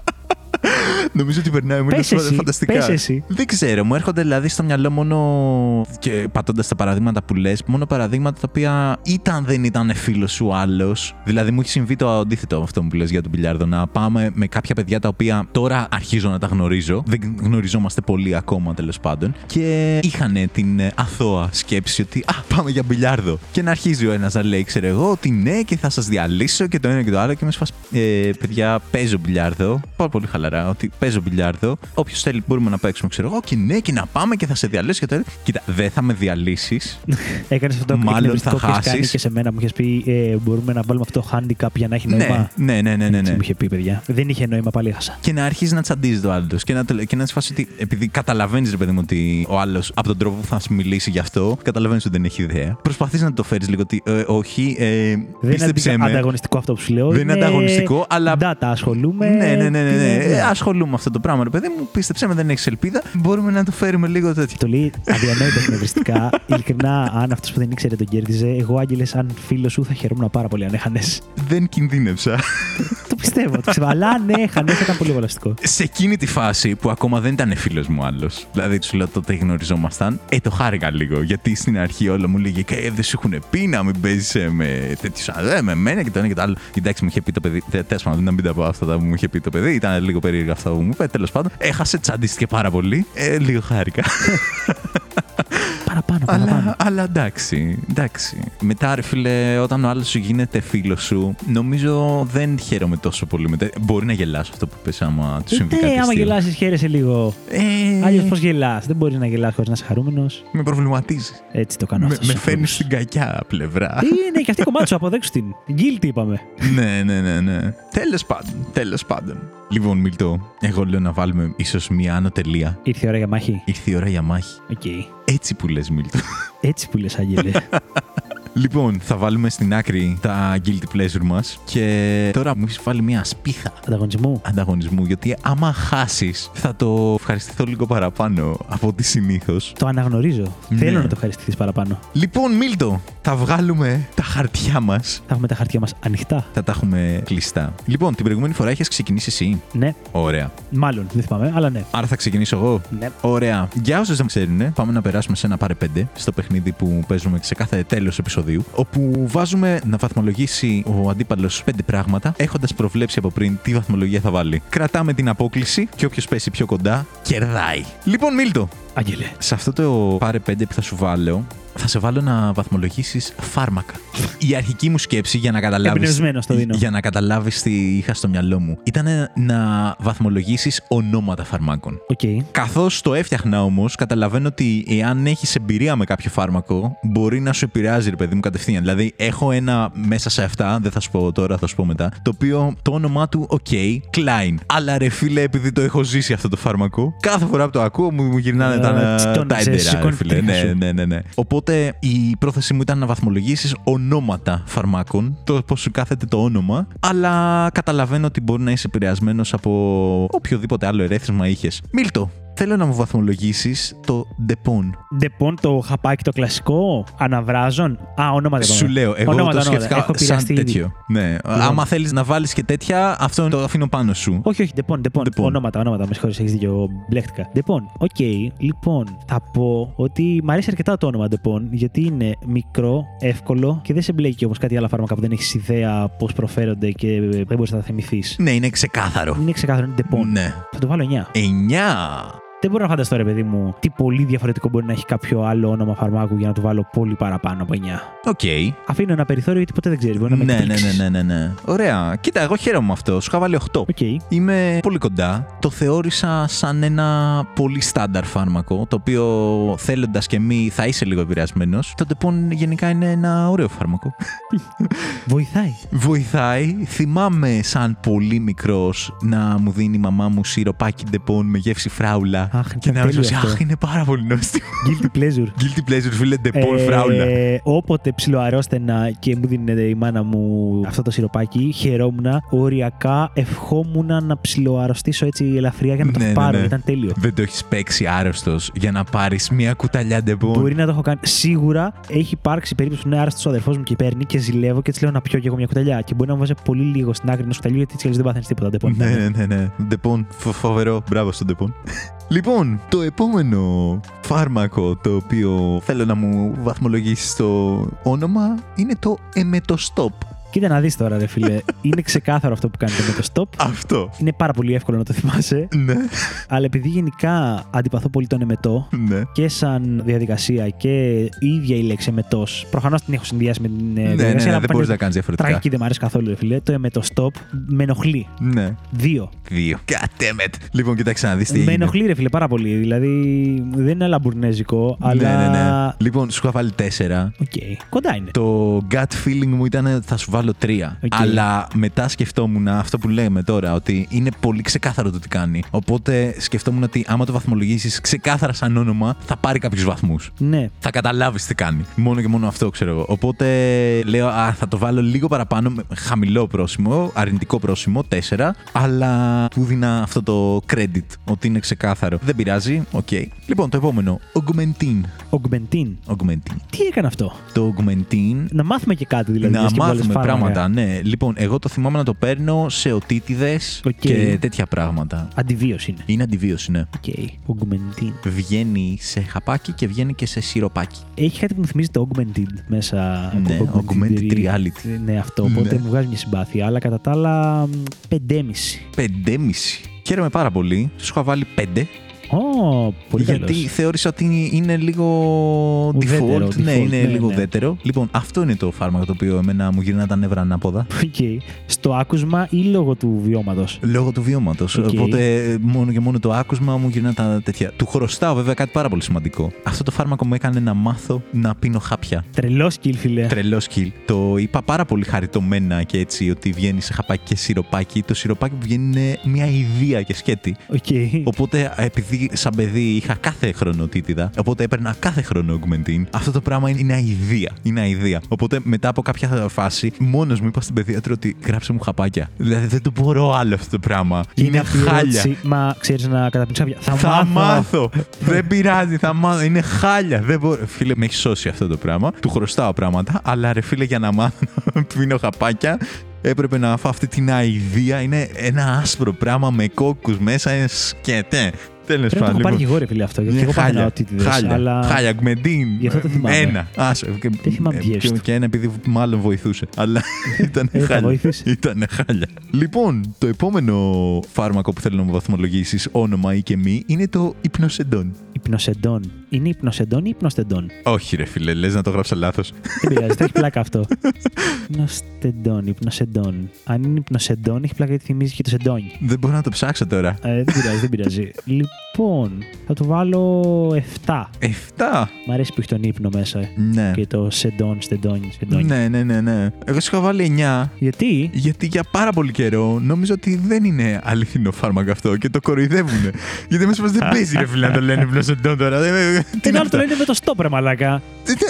Νομίζω ότι περνάει ο Μίλτος Πες εσύ, φανταστικά. πες εσύ. Δεν ξέρω, μου έρχονται δηλαδή στο μυαλό μόνο. και πατώντας τα παραδείγματα που λες, μόνο παραδείγματα τα οποία ήταν δεν ήταν φίλος σου άλλος. Δηλαδή μου έχει συμβεί το αντίθετο αυτό που λες για τον πιλιάρδο. Να πάμε με κάποια παιδιά τα οποία τώρα αρχίζω να τα γνωρίζω. Δεν γνωριζόμαστε πολύ ακόμα τέλος πάντων. Και είχαν την ε, αθώα σκέψη ότι Α, πάμε για μπιλιάρδο. Και να αρχίζει ο ένας να λέει, ξέρω εγώ, ότι ναι, και θα σας διαλύσω και το ένα και το άλλο. Και με σφας, ε, παιδιά, παίζω μπιλιάρδο. Πάρα πολύ χαλαρά, ότι παίζω μπιλιάρδο. Όποιος θέλει μπορούμε να παίξουμε, ξέρω εγώ. Και ναι, και να πάμε και θα σε διαλύσω και το άλλο. Κοίτα, δεν θα με διαλύσεις. Έκανες αυτό το Μάλλον εκνευριστικό θα που έχεις κάνει χάσεις. και σε μένα μου είχες πει ε, Μπορούμε να βάλουμε αυτό το handicap για να έχει νόημα; ναι, ναι, ναι, ναι, Έτσι ναι. μου είχε πει, παιδιά. Δεν είχε νόημα, πάλι έχασα. Και να αρχίζει να τσαντίζεις το άλλο. Και να, το- και να τη φάσει ότι. Επειδή καταλαβαίνεις, ρε παιδί μου, ότι ο άλλος από τον τρόπο που θα σου μιλήσει γι' αυτό, καταλαβαίνεις ότι δεν έχει ιδέα. Προσπαθείς να το φέρεις λίγο ότι. ε, όχι, ε, Δεν είναι πίστεψε αντι- με. ανταγωνιστικό αυτό που σου λέω. Δεν είναι ανταγωνιστικό, αλλά- Data ασχολούμαι. Ναι, ναι, ναι, ναι, ναι. Είναι- Ε, ασχολούμαι, με αυτό το πράγμα, ρε παιδί μου, πίστεψε με, δεν έχεις ελπίδα. Μπορούμε να το φέρουμε λίγο τέτοιο. Το λέει αδιανόητα εκνευριστικά. Ειλικρινά, αν αυτός που δεν ήξερε τον κέρδιζε, εγώ, Άγγελες, σαν φίλος σου, θα χαιρόμουν πάρα πολύ αν έχανες. Δεν κινδύνευσα. Το πιστεύω, το πιστεύω. Αλλά αν έχανε, θα ήταν πολύ βολαστικό. Σε εκείνη τη φάση που ακόμα δεν ήταν φίλος μου άλλος, δηλαδή τους λέω τότε γνωριζόμασταν, ε, το χάρηκα λίγο. Γιατί στην αρχή όλα μου λέγε και «Ε, δεν σου έχουν πει να μην παίζει με τέτοιους αδέ, με μένα και το ένα και το άλλο. Εντάξει, μου είχε πει το παιδί. Τέλος πάντων, να μην τα πω αυτά που μου είχε πει το παιδί. Ήταν λίγο περίεργα αυτά που μου είπε. Τέλος πάντων, έχασε, τσαντίστηκε πάρα πολύ. Ε, λίγο χάρηκα. παραπάνω, παραπάνω. αλλά, αλλά εντάξει, εντάξει. Μετά, ρε φίλε, όταν ο άλλος σου γίνεται φίλος σου, νομίζω δεν χαίρομαι τόσο πολύ μετά. Μπορεί να γελάσω αυτό που πες άμα του συμβεί κάτι. Ναι, άμα αστείο. γελάσει, χαίρεσαι λίγο. Ε, Αλλιώς πώς γελάς; Δεν μπορείς να γελάς χωρίς να είσαι χαρούμενος. Με προβληματίζει. Έτσι το κάνω Με, αυτός. με στους φέρνεις ανθρώπους. στην κακιά πλευρά. Τι είναι, και αυτή η κομμάτι σου, αποδέξου την. Guilty είπαμε. ναι, ναι, ναι, ναι. Τέλος πάντων, τέλος πάντων. Λοιπόν, Μίλτο, εγώ λέω να βάλουμε ίσως μία άνω τελεία. Ήρθε η ώρα για μάχη. Ήρθε η ώρα για μάχη. Οκ. Έτσι που λες, Μίλτο. Έτσι που λες, Άγγελε. λοιπόν, θα βάλουμε στην άκρη τα guilty pleasure μας και τώρα μου έχεις βάλει μία σπίθα Ανταγωνισμού. ανταγωνισμού. Γιατί άμα χάσεις, θα το ευχαριστηθώ λίγο παραπάνω από ό,τι συνήθως. Το αναγνωρίζω. Ναι. Θέλω να το ευχαριστηθείς παραπάνω. Λοιπόν, Μίλτο, θα βγάλουμε τα χαρτιά μας. Θα έχουμε τα χαρτιά μας ανοιχτά. Θα τα έχουμε κλειστά. Λοιπόν, την προηγούμενη φορά είχες ξεκινήσει εσύ. Ναι, Ωραία. μάλλον δεν θυμάμαι, αλλά ναι. Άρα θα ξεκινήσω εγώ. Ναι. Ωραία. Για όσους δεν ξέρουν, πάμε να περάσουμε σε ένα πάρε 5 στο παιχνίδι που παίζουμε σε κάθε τέλος επεισοδίου. Όπου βάζουμε να βαθμολογήσει ο αντίπαλος 5 πράγματα, έχοντας προβλέψει από πριν τι βαθμολογία θα βάλει. Κρατάμε την απόκλιση και όποιος πέσει πιο κοντά, κερδάει. Λοιπόν, Μίλτο, Άγγελε. σε αυτό το πάρε 5 που θα σου βάλω, θα σε βάλω να βαθμολογήσεις φάρμακα. Η αρχική μου σκέψη για να καταλάβει. Εμπνευσμένος το δίνω. Για να καταλάβεις τι είχα στο μυαλό μου ήταν να βαθμολογήσεις ονόματα φαρμάκων. Οκ. Καθώς το έφτιαχνα όμως, καταλαβαίνω ότι εάν έχεις εμπειρία με κάποιο φάρμακο, μπορεί να σου επηρεάζει, ρε παιδί μου, κατευθείαν. Δηλαδή, έχω ένα μέσα σε αυτά, δεν θα σου πω τώρα, θα σου πω μετά, το οποίο το όνομά του, οκ, Κλάιν. Αλλά ρε φίλε, επειδή το έχω ζήσει αυτό το φάρμακο, κάθε φορά που το ακούω μου, μου γυρνάνε Ε, τα, τσιτώνεσαι, τα έντερα, ρε σηκώνεις φίλε. την τρίχα Ναι, σου. ναι, ναι, ναι. Οπότε η πρόθεσή μου ήταν να βαθμολογήσεις ονόματα φαρμάκων, το πώς σου κάθεται το όνομα, αλλά καταλαβαίνω ότι μπορεί να είσαι επηρεασμένος από οποιοδήποτε άλλο ερέθισμα είχες. Μίλτο, θέλω να μου βαθμολογήσεις το Depon. Ντεπών το χαπάκι το κλασικό. Αναβράζων. Α, ονόματα. Σου είπαμε. λέω, εγώ Ονόματα, το ονόματα. σκέφτηκα Έχω σαν επηρεαστεί ήδη. τέτοιο. Ναι. Άμα θέλεις να βάλεις και τέτοια, αυτό το αφήνω πάνω σου. Όχι, όχι, ντεπών, ντεπών. Ντεπών. Ονόματα, ονόματα. Με συγχωρείς, έχεις δίκιο. Μπλέχτηκα. Ντεπών. Οκ, λοιπόν, θα πω ότι μου αρέσει αρκετά το όνομα ντεπών, γιατί είναι μικρό, εύκολο και δεν σε μπλέκει όμως κάτι άλλα φάρμακα που δεν έχεις ιδέα πώς προφέρονται και δεν μπορείς να τα θυμηθείς. Ναι, είναι ξεκάθαρο. Είναι ξεκάθαρο, είναι ντεπών. Ναι. Θα το βάλω 9. 9. Δεν μπορώ να φανταστώ, ρε παιδί μου, τι πολύ διαφορετικό μπορεί να έχει κάποιο άλλο όνομα φαρμάκου για να του βάλω πολύ παραπάνω από 9. Οκ. Αφήνω ένα περιθώριο γιατί ποτέ δεν ξέρεις. Μπορεί να με Ναι, ναι, εκπλήξεις. ναι, ναι, ναι, ναι. Ωραία. Κοίτα, εγώ χαίρομαι με αυτό. Σου είχα βάλει 8. Οκ. Είμαι πολύ κοντά. Το θεώρησα σαν ένα πολύ στάνταρ φάρμακο, το οποίο θέλοντας και μη θα είσαι λίγο επηρεασμένος. Το ντεπών γενικά είναι ένα ωραίο φάρμακο. Βοηθάει. Βοηθάει. Θυμάμαι σαν πολύ μικρός να μου δίνει η μαμά μου σιροπάκι ντεπών με γεύση φράουλα. Αχ, και ήταν να μου τέλειο πει αυτό. Αχ, είναι πάρα πολύ νόστιμο. Guilty pleasure. Guilty pleasure, φίλε, ντεπών φράουλα. Ε, όποτε ψιλοαρρώστενα και μου δίνει η μάνα μου αυτό το σιροπάκι, χαιρόμουν. Οριακά ευχόμουν να ψιλοαρρωστήσω έτσι ελαφριά για να το Ναι, ναι, πάρω. ναι. Ήταν τέλειο. Δεν το έχεις παίξει άρρωστος για να πάρεις μια κουταλιά ντεπών. Μπορεί να το έχω κάνει. Σίγουρα έχει υπάρξει περίπτωση που είναι άρρωστος ο αδερφός μου και παίρνει και ζηλεύω και της λέω να πιω και εγώ μια κουταλιά. Και μπορεί να μου βάζει πολύ λίγο στην άκρη ενός κουταλιού γιατί έτσι κι αλλιώς δεν πάθαινες τίποτα. ντεπών. Ναι, ναι, ναι, ναι. Ντεπών, φο- φοβερό. Μπράβο στον Ντεπών. Λοιπόν, το επόμενο φάρμακο το οποίο θέλω να μου βαθμολογήσει το όνομα είναι το εμετοστόπ. Κοίτα να δεις τώρα, ρε φίλε. είναι ξεκάθαρο αυτό που κάνετε με το stop. Αυτό. Είναι πάρα πολύ εύκολο να το θυμάσαι. Ναι, Αλλά επειδή γενικά αντιπαθώ πολύ τον εμετό, ναι. και σαν διαδικασία και η ίδια η λέξη εμετός. Προφανώς την έχω συνδυάσει με την ε, Ναι, ναι, διαδικασία. ναι, αλλά δεν που μπορείς να είναι κάνεις διαφορετικά. Τραγική δεν μου αρέσει καθόλου, ρε φίλε. Το εμετοστόπ με ενοχλεί. Ναι. Δύο. Δύο. God damn it. Λοιπόν, κοιτάξτε να δεις τι Με έγινε. ενοχλεί, ρε φίλε, πάρα πολύ. Δηλαδή δεν είναι αλαμπουρνέζικο, αλλά. Ναι, ναι, ναι. Λοιπόν, σου είχα βάλει τέσσερα. Οκ. Κοντά είναι. Το gut feeling μου ήταν ότι θα σου βάλω τρία. Οκ. Αλλά μετά σκεφτόμουν αυτό που λέμε τώρα, ότι είναι πολύ ξεκάθαρο το τι κάνει. Οπότε σκεφτόμουν ότι άμα το βαθμολογήσεις ξεκάθαρα σαν όνομα, θα πάρει κάποιους βαθμούς. Ναι. Θα καταλάβεις τι κάνει. Μόνο και μόνο αυτό ξέρω εγώ. Οπότε λέω, Α, θα το βάλω λίγο παραπάνω, με χαμηλό πρόσημο, αρνητικό πρόσημο, 4. Αλλά θα του δίνα αυτό το credit, ότι είναι ξεκάθαρο. Δεν πειράζει, οκ. Λοιπόν, το επόμενο. Augmentin. Augmentin. Augmentin. Τι έκανε αυτό; Το Augmentin Να μάθουμε και κάτι δηλαδή. να μιας και πολλές μάθουμε φάρμακα πράγματα. Ναι. ναι. Λοιπόν, εγώ το θυμάμαι να το παίρνω σε οτίτιδες και τέτοια πράγματα. Αντιβίωση είναι. Είναι αντιβίωση, ναι. Okay. Augmentin. Βγαίνει σε χαπάκι και βγαίνει και σε σιροπάκι. Έχει κάτι που μου θυμίζει το augmented μέσα. Ναι, augmented δηλαδή, reality. Ναι, αυτό. Οπότε ναι. μου βγάζει μια συμπάθεια. Αλλά κατά τα άλλα, 5,5. 5,5. Χαίρομαι πάρα πολύ. Σου είχα βάλει πέντε. Oh, πολύ Γιατί θεώρησα ότι είναι λίγο ουδέτερο, default. Ναι, είναι ναι, λίγο ναι. ουδέτερο. Λοιπόν, αυτό είναι το φάρμακο το οποίο εμένα μου γυρνά τα νεύρα ανάποδα. Okay. Στο άκουσμα ή λόγω του βιώματος; Λόγω του βιώματος. Okay. Οπότε μόνο και μόνο το άκουσμα μου γυρνά τα τέτοια. Του χρωστάω βέβαια κάτι πάρα πολύ σημαντικό. Αυτό το φάρμακο μου έκανε να μάθω να πίνω χάπια. Τρελό σκυλ, φιλε. Τρελό σκυλ. Το είπα πάρα πολύ χαριτωμένα και έτσι ότι βγαίνει σε χαπάκι και σιροπάκι. Το σιροπάκι που βγαίνει είναι μια ιδέα και σκέτη. Okay. Οπότε επειδή σαν παιδί είχα κάθε χρόνο τίτιδα, οπότε έπαιρνα κάθε χρόνο augmentin, αυτό το πράγμα είναι αηδία. Είναι αηδία. Οπότε, μετά από κάποια φάση, μόνος μου είπα στην παιδίατρο ότι γράψε μου χαπάκια. Δηλαδή, δεν το μπορώ άλλο αυτό το πράγμα. Και είναι αυτή η χάλια. ερώτηση, Μα ξέρεις να καταπίνει χάπια. Θα, Θα μάθω. μάθω. δεν πειράζει, θα μάθω. Είναι χάλια. Δεν μπορώ. Φίλε, με έχει σώσει αυτό το πράγμα. Του χρωστάω πράγματα. Αλλά ρε φίλε, για να μάθω να πίνω χαπάκια, έπρεπε να φάω αυτή την αηδία. Είναι ένα άσπρο πράγμα με κόκκους μέσα. Είναι σκετέ. Τέλος Πρέπει να το πάντων. έχω πάρει και λοιπόν. εγώ, ρε φίλε αυτό. Γιατί Είναι εγώ πάθαινα χάλια. οτίτιδες, Χάλια. Αλλά... Χάλια, γκμεντίν. Γι' αυτό το θυμάμαι. Ένα. Άσε. Και, Δεν θυμάμαι ε, ποιες και, του. και ένα επειδή μάλλον βοηθούσε. Αλλά ήταν Ε, θα χάλια. βοήθησε. Ήταν χάλια. Λοιπόν, το επόμενο φάρμακο που θέλω να μου βαθμολογήσεις, όνομα ή και μη, είναι το υπνοσεντόν. Υπνοσεντών. Είναι υπνοσεντών ή υπνοστεντών. Όχι, ρε φίλε, λες να το γράψα λάθος. Δεν πειράζει, θα έχει πλάκα αυτό. Υπνοστεντών, υπνοσεντών. Αν είναι υπνοσεντών, έχει πλάκα γιατί θυμίζει και το σεντόνι. Δεν μπορώ να το ψάξω τώρα. Ε, δεν πειράζει, δεν πειράζει. Λοιπόν, θα του βάλω 7. 7. Μ' αρέσει που έχει τον ύπνο μέσα. ε. Ναι. Και το σεντόν, σεντόνι, σεντόνι. Ναι, ναι, ναι, ναι. Εγώ σου είχα βάλει 9. Γιατί; Γιατί για πάρα πολύ καιρό νόμιζα ότι δεν είναι αληθινό φάρμακο αυτό και το κοροϊδεύουν. γιατί μέσα δεν παίζει ρε φίλε να το λένε υπνοσεντόν τώρα. Δεν- Τι είναι Ένα άλλο το αυτό. λένε με το στόπ, ρε μαλάκα.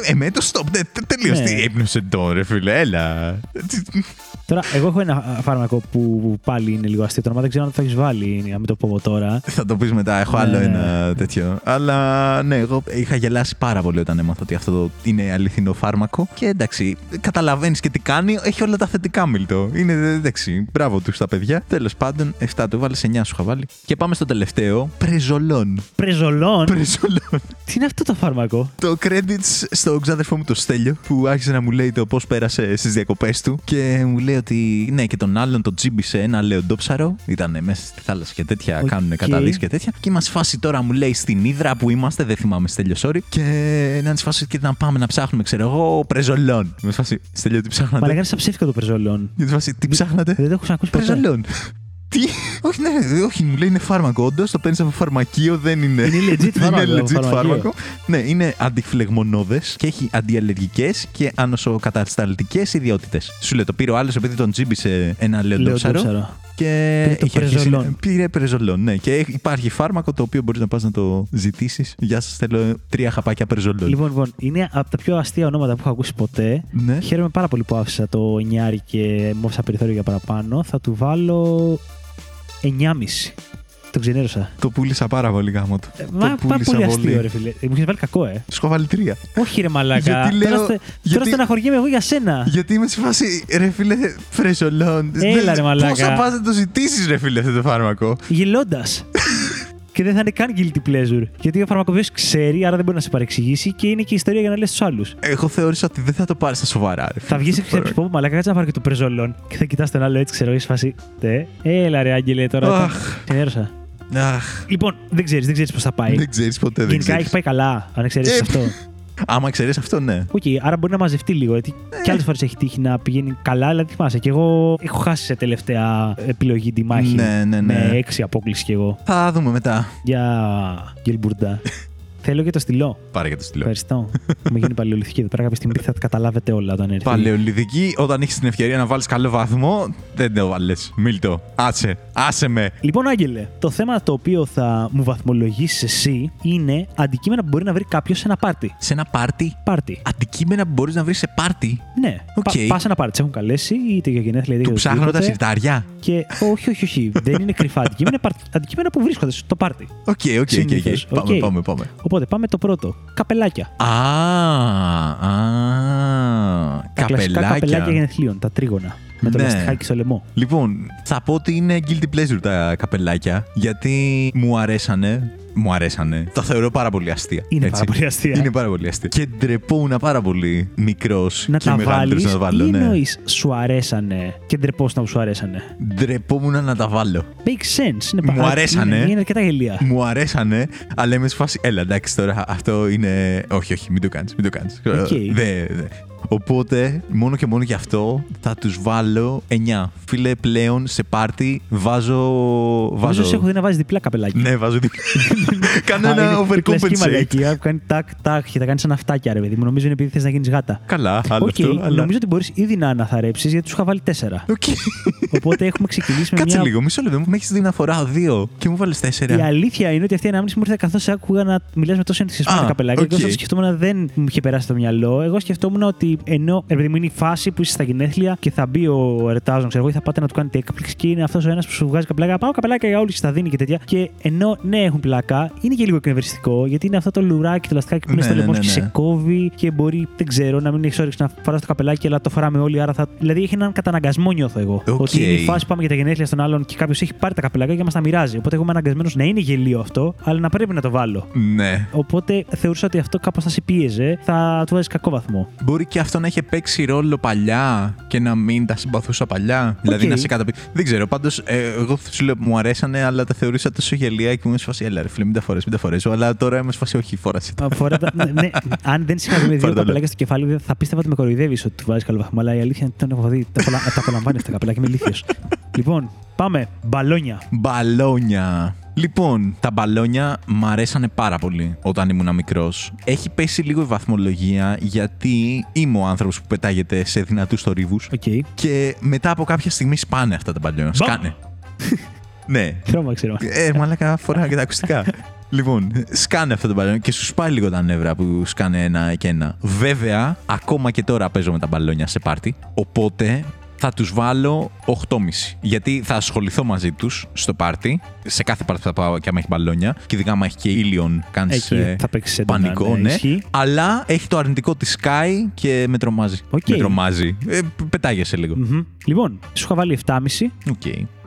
Ε, με το stop. τε- τε- Τελείως. Ναι. Τι υπνοσεντόν ρε φίλε, έλα. Τι- Τώρα, εγώ έχω ένα φάρμακο που πάλι είναι λίγο αστείο το όνομα. Δεν ξέρω αν το έχεις βάλει, να μην το πω εγώ τώρα. Θα το πεις μετά. Έχω άλλο Ναι. ένα τέτοιο. Αλλά ναι, εγώ είχα γελάσει πάρα πολύ όταν έμαθα ότι αυτό είναι αληθινό φάρμακο. Και εντάξει, καταλαβαίνεις και τι κάνει. Έχει όλα τα θετικά Μίλτο. Είναι εντάξει. Μπράβο τους στα παιδιά. Τέλος πάντων, 7 του βάλει, 9 σου είχα βάλει. Και πάμε στο τελευταίο. Πρεζολόν. Πρεζολόν; Πρεζολόν. Τι είναι αυτό το φάρμακο; το credits στο ξάδερφό μου το Στέλιο που άρχισε να μου λέει το πώς πέρασε στις διακοπές του. Και μου λέει ότι ναι, και τον άλλον τον τσίμπησε ένα λεοντόψαρο. Ήταν μέσα στη θάλασσα και τέτοια, Οκ. κάνουν καταδύσεις και τέτοια. Και είμαστε φάση τώρα, μου λέει στην Ύδρα που είμαστε, δεν θυμάμαι Στέλιο, sorry. Και να είναι φάση και να πάμε να ψάχνουμε, ξέρω εγώ, πρεζολόν. Με φάση, Στέλιο, τι Μα ψάχνατε. λέγανε σαν ψεύτικο το πρεζολόν. Και φάση, τι ψάχνατε; Δεν το έχω ξανακούσει ποτέ. Πρεζολόν. Τι, όχι, ναι, όχι, μου λέει είναι φάρμακο. Όντως το παίρνεις από φαρμακείο, δεν είναι. Είναι legit φάρμακο, είναι legit φαρμακείο. φάρμακο. Ναι, είναι αντιφλεγμονώδες και έχει αντιαλλεργικέ και ανοσοκατασταλτικές ιδιότητες. Σου λέει το πήρε ο άλλος επειδή τον τζίμπησε ένα λεοντόψαρο. Λεοντόψαρο. Και Πήρε το είχε αρχίσει- πρεζολόν. Πήρε πρεζολόν, ναι. Και υπάρχει φάρμακο το οποίο μπορείς να πας να το ζητήσεις. Γεια σας, θέλω τρία χαπάκια πρεζολόν. Λοιπόν, λοιπόν, είναι από τα πιο αστεία ονόματα που έχω ακούσει ποτέ. ναι. Χαίρομαι πάρα πολύ που άφησα το 9 και μου άφησα περιθώριο για παραπάνω. Θα του βάλω 9,5. Το ξενέρωσα. Το πούλησα πάρα πολύ γάμο του. Ε, Το Μα πάρα πούλησα πολύ αστείο, ρε φίλε. Ε, Μου έχει βάλει κακό, ε. Σου έχω βάλει τρία. Όχι, ρε μαλάκα. Γιατί λέω- Τώρα, στε- γιατί- τώρα στεναχωριέμαι εγώ για σένα. Γιατί είμαι σε φάση, ρε φίλε, φρεζολόν. Έλα, ρε μαλάκα. Πόσα πας να το ζητήσεις, ρε φίλε, αυτό το φάρμακο; Γελώντας. Και δεν θα είναι καν guilty pleasure. Γιατί ο φαρμακοποιός ξέρει, άρα δεν μπορεί να σε παρεξηγήσει και είναι και η ιστορία για να λες στους άλλους. Εγώ θεώρησα ότι δεν θα το πάρεις στα σοβαρά, ρε. Θα φίλε, βγεις αυτό και το ξέρει πω, μαλάκα, κάτσε να πάρω και το πρεζολόν. Και θα κοιτάς τον άλλο έτσι, ξέρω, είσαι φάση. Τε, έλα ρε, Άγγελε, τώρα. Αχ. Ξενέρωσα. φάρμακο. Αχ, Λοιπόν, δεν ξέρεις, δεν ξέρεις πώς θα πάει. δεν ξέρεις ποτέ, δεν Γενικά ξέρεις. έχει πάει καλά, αν εξαιρέσει Ε, αυτό. Άμα ξέρεις αυτό, ναι. Οκ, άρα μπορεί να μαζευτεί λίγο. Γιατί Ε. και άλλες φορές έχει τύχει να πηγαίνει καλά, αλλά θυμάσαι. Και εγώ έχω χάσει σε τελευταία επιλογή τη μάχη. Ναι, ναι, ναι. Με έξι απόκλιση κι εγώ. Θα δούμε μετά. Για gel burda. Θέλω και το στυλό. Πάρε και το στυλό. Ευχαριστώ. Μου γίνει παλαιολιθική εδώ πέρα. Κάποια στιγμή θα τα καταλάβετε όλα όταν έρθει. Παλαιολιθική, όταν έχεις την ευκαιρία να βάλεις καλό βαθμό, δεν το βάλες. Μίλτο. Άσε. Άσε με. Λοιπόν, Άγγελε, το θέμα το οποίο θα μου βαθμολογήσει εσύ είναι αντικείμενα που μπορεί να βρει κάποιος σε ένα πάρτι. Σε ένα πάρτι; Πάρτι. Αντικείμενα που μπορείς να βρεις σε πάρτι; Ναι. Οκ. Πας σε ένα πάρτι. Σε έχουν καλέσει είτε για γενέθλια είτε Του για ψάχνω τα οτιδήποτε. συρτάρια. Και όχι, όχι, όχι. δεν είναι κρυφά αντικείμενα. πάρτι- Αντικείμενα που βρίσκονται στο πάρτι. Οκ, οκ, οκ, οκ. Συνήθως. Πάμε, Οκ. πάμε, πάμε. Οπότε πάμε το πρώτο. Καπελάκια. Α, α, Τα κλασικά καπελάκια καπελάκια. γενεθλίων, τα τρίγωνα. Με το Ναι. λαστιχάκι στο λαιμό. Λοιπόν, θα πω ότι είναι guilty pleasure τα καπελάκια, γιατί μου αρέσανε. Μου αρέσανε. Τα θεωρώ πάρα πολύ αστεία. Είναι έτσι. πάρα πολύ αστεία. Είναι πάρα πολύ αστεία. Και ντρεπόμουν πάρα πολύ μικρός Να και τα μεγαλύτερο βάλεις να τα βάλω. ή Ναι. εννοείς σου αρέσανε και ντρεπόσουν που σου αρέσανε; Ντρεπόμουν να τα βάλω. Makes sense. Είναι Μου πα- αρέσανε. Είναι, είναι αρκετά γέλοια. Μου αρέσανε, αλλά είμαι σε φάση. Έλα, εντάξει τώρα, αυτό είναι. Όχι, όχι, μην το κάνεις. Μην το κάνεις. Οκ. Δε, δε. Οπότε, μόνο και μόνο γι' αυτό θα τους βάλω 9. Φίλε, πλέον σε πάρτι βάζω. Νομίζω βάζω... σε έχω δει να βάζει διπλά καπελάκια. Ναι, βάζω. δι- Κάνω Α, ένα είναι η κλασική overcompensate. μαλακία που κάνει τάκ, τάκ και τα κάνεις σαν αυτάκια, ρε παιδί μου. Νομίζω είναι επειδή θες να γίνεις γάτα. Καλά, άλλο Οκ, αυτό. Αλλά... νομίζω ότι μπορείς ήδη να αναθαρρέψεις γιατί του είχα βάλει τέσσερα. Οκ. Οπότε έχουμε ξεκινήσει με Κάτσε μια. λίγο, μισό λεπτό. Με έχεις δει να φοράω δύο και μου βάλε Η τέσσερα. αλήθεια είναι ότι αυτή η ανάμνηση μου ήρθε καθώς άκουγα να μιλάς με τόσο ενθουσιασμό Α, για καπελάκια. οκ. Και όσο το σκεφτόμουν δεν μου είχε περάσει το μυαλό. Εγώ σκεφτόμουν ότι ενώ ρε παιδί μου είναι η φάση που είσαι στα γενέθλια και θα μπει ο Ερτάζον, ξέρω εγώ, ή θα πάτε να του κάνετε έκπληξη και είναι αυτός ο ένας που σου βγάζει καπελάκια. Πάω καπελάκια για όλους και στα δίνει και τέτοια. Και ενώ ναι, έχουν πλάκα, είναι και λίγο εκνευριστικό γιατί είναι αυτό το λουράκι, το λαστιχάκι που είναι Ναι, στο ναι, λαιμό ναι, και ναι. σε κόβει και μπορεί, δεν ξέρω, να μην έχεις όρεξη να φοράς το καπελάκι, αλλά το φοράμε όλοι. Άρα θα... Δηλαδή έχει έναν καταναγκασμό, νιώθω εγώ. Οκ. Ότι είναι η φάση που πάμε για τα γενέθλια στον άλλον και κάποιος έχει πάρει τα καπελάκια και μας τα μοιράζει. Οπότε εγώ είμαι αναγκασμένος να είναι γελοίο αυτό, αλλά να πρέπει να το βάλω. Ναι. Οπότε θεωρούσα ότι αυτό κάπως θα σε πίεζε, θα του βάζεις κακό βαθμό. Μπορεί και αυτό να είχε παίξει ρόλο παλιά και να μην τα συμπαθούσα παλιά. Δηλαδή να σε καταπι... Δεν ξέρω. Πάντως, εγώ σου λέω μου αρέσανε, αλλά τα θεωρούσα τόσο γελία και μου ήμουν σε φάση. Έλα, ρε φίλε, μην τα φορές, μην τα φορέσω. Αλλά τώρα είμαι σε φάση, όχι, φόρασε. τα». Αφορά τα... ναι, αν δεν σε είχα δει με δύο Πάρε το καπελάκια στο κεφάλι, θα πίστευα ότι με κοροϊδεύεις ότι του βάζεις καλό βαθμό. Αλλά η αλήθεια είναι ότι τον έχω δει. Τα, απολα... τα απολαμβάνεις αυτά τα καπελάκια, είμαι ηλίθιος. λοιπόν, πάμε. Μπαλόνια. Μπαλόνια. Λοιπόν, τα μπαλόνια μ' αρέσανε πάρα πολύ όταν ήμουν μικρός. Έχει πέσει λίγο η βαθμολογία γιατί είμαι ο άνθρωπος που πετάγεται σε δυνατούς θορύβους. Οκ. Και μετά από κάποια στιγμή σπάνε αυτά τα μπαλόνια. Μπαμ. Σκάνε. ναι. Χρώμα, ξέρω. Ε, μαλάκα φορά και τα ακουστικά. λοιπόν, σκάνε αυτό το μπαλόνι και σου σπάει λίγο τα νεύρα που σκάνε ένα και ένα. Βέβαια, ακόμα και τώρα παίζω με τα μπαλόνια σε πάρτι. Οπότε θα τους βάλω 8,5. Γιατί θα ασχοληθώ μαζί τους στο πάρτι. Σε κάθε πάρτι που θα πάω και άμα έχει μπαλόνια. Και ειδικά άμα έχει και ήλιον, κάνεις Εκεί ε, θα παίξεις έντονα. πανικό, ναι. ισχύει. Αλλά έχει το αρνητικό ότι σκάει και με τρομάζει. Οκ. Με τρομάζει. Ε, πετάγεσαι λίγο. Μμμ. Λοιπόν, σου είχα βάλει 7,5. Οκ.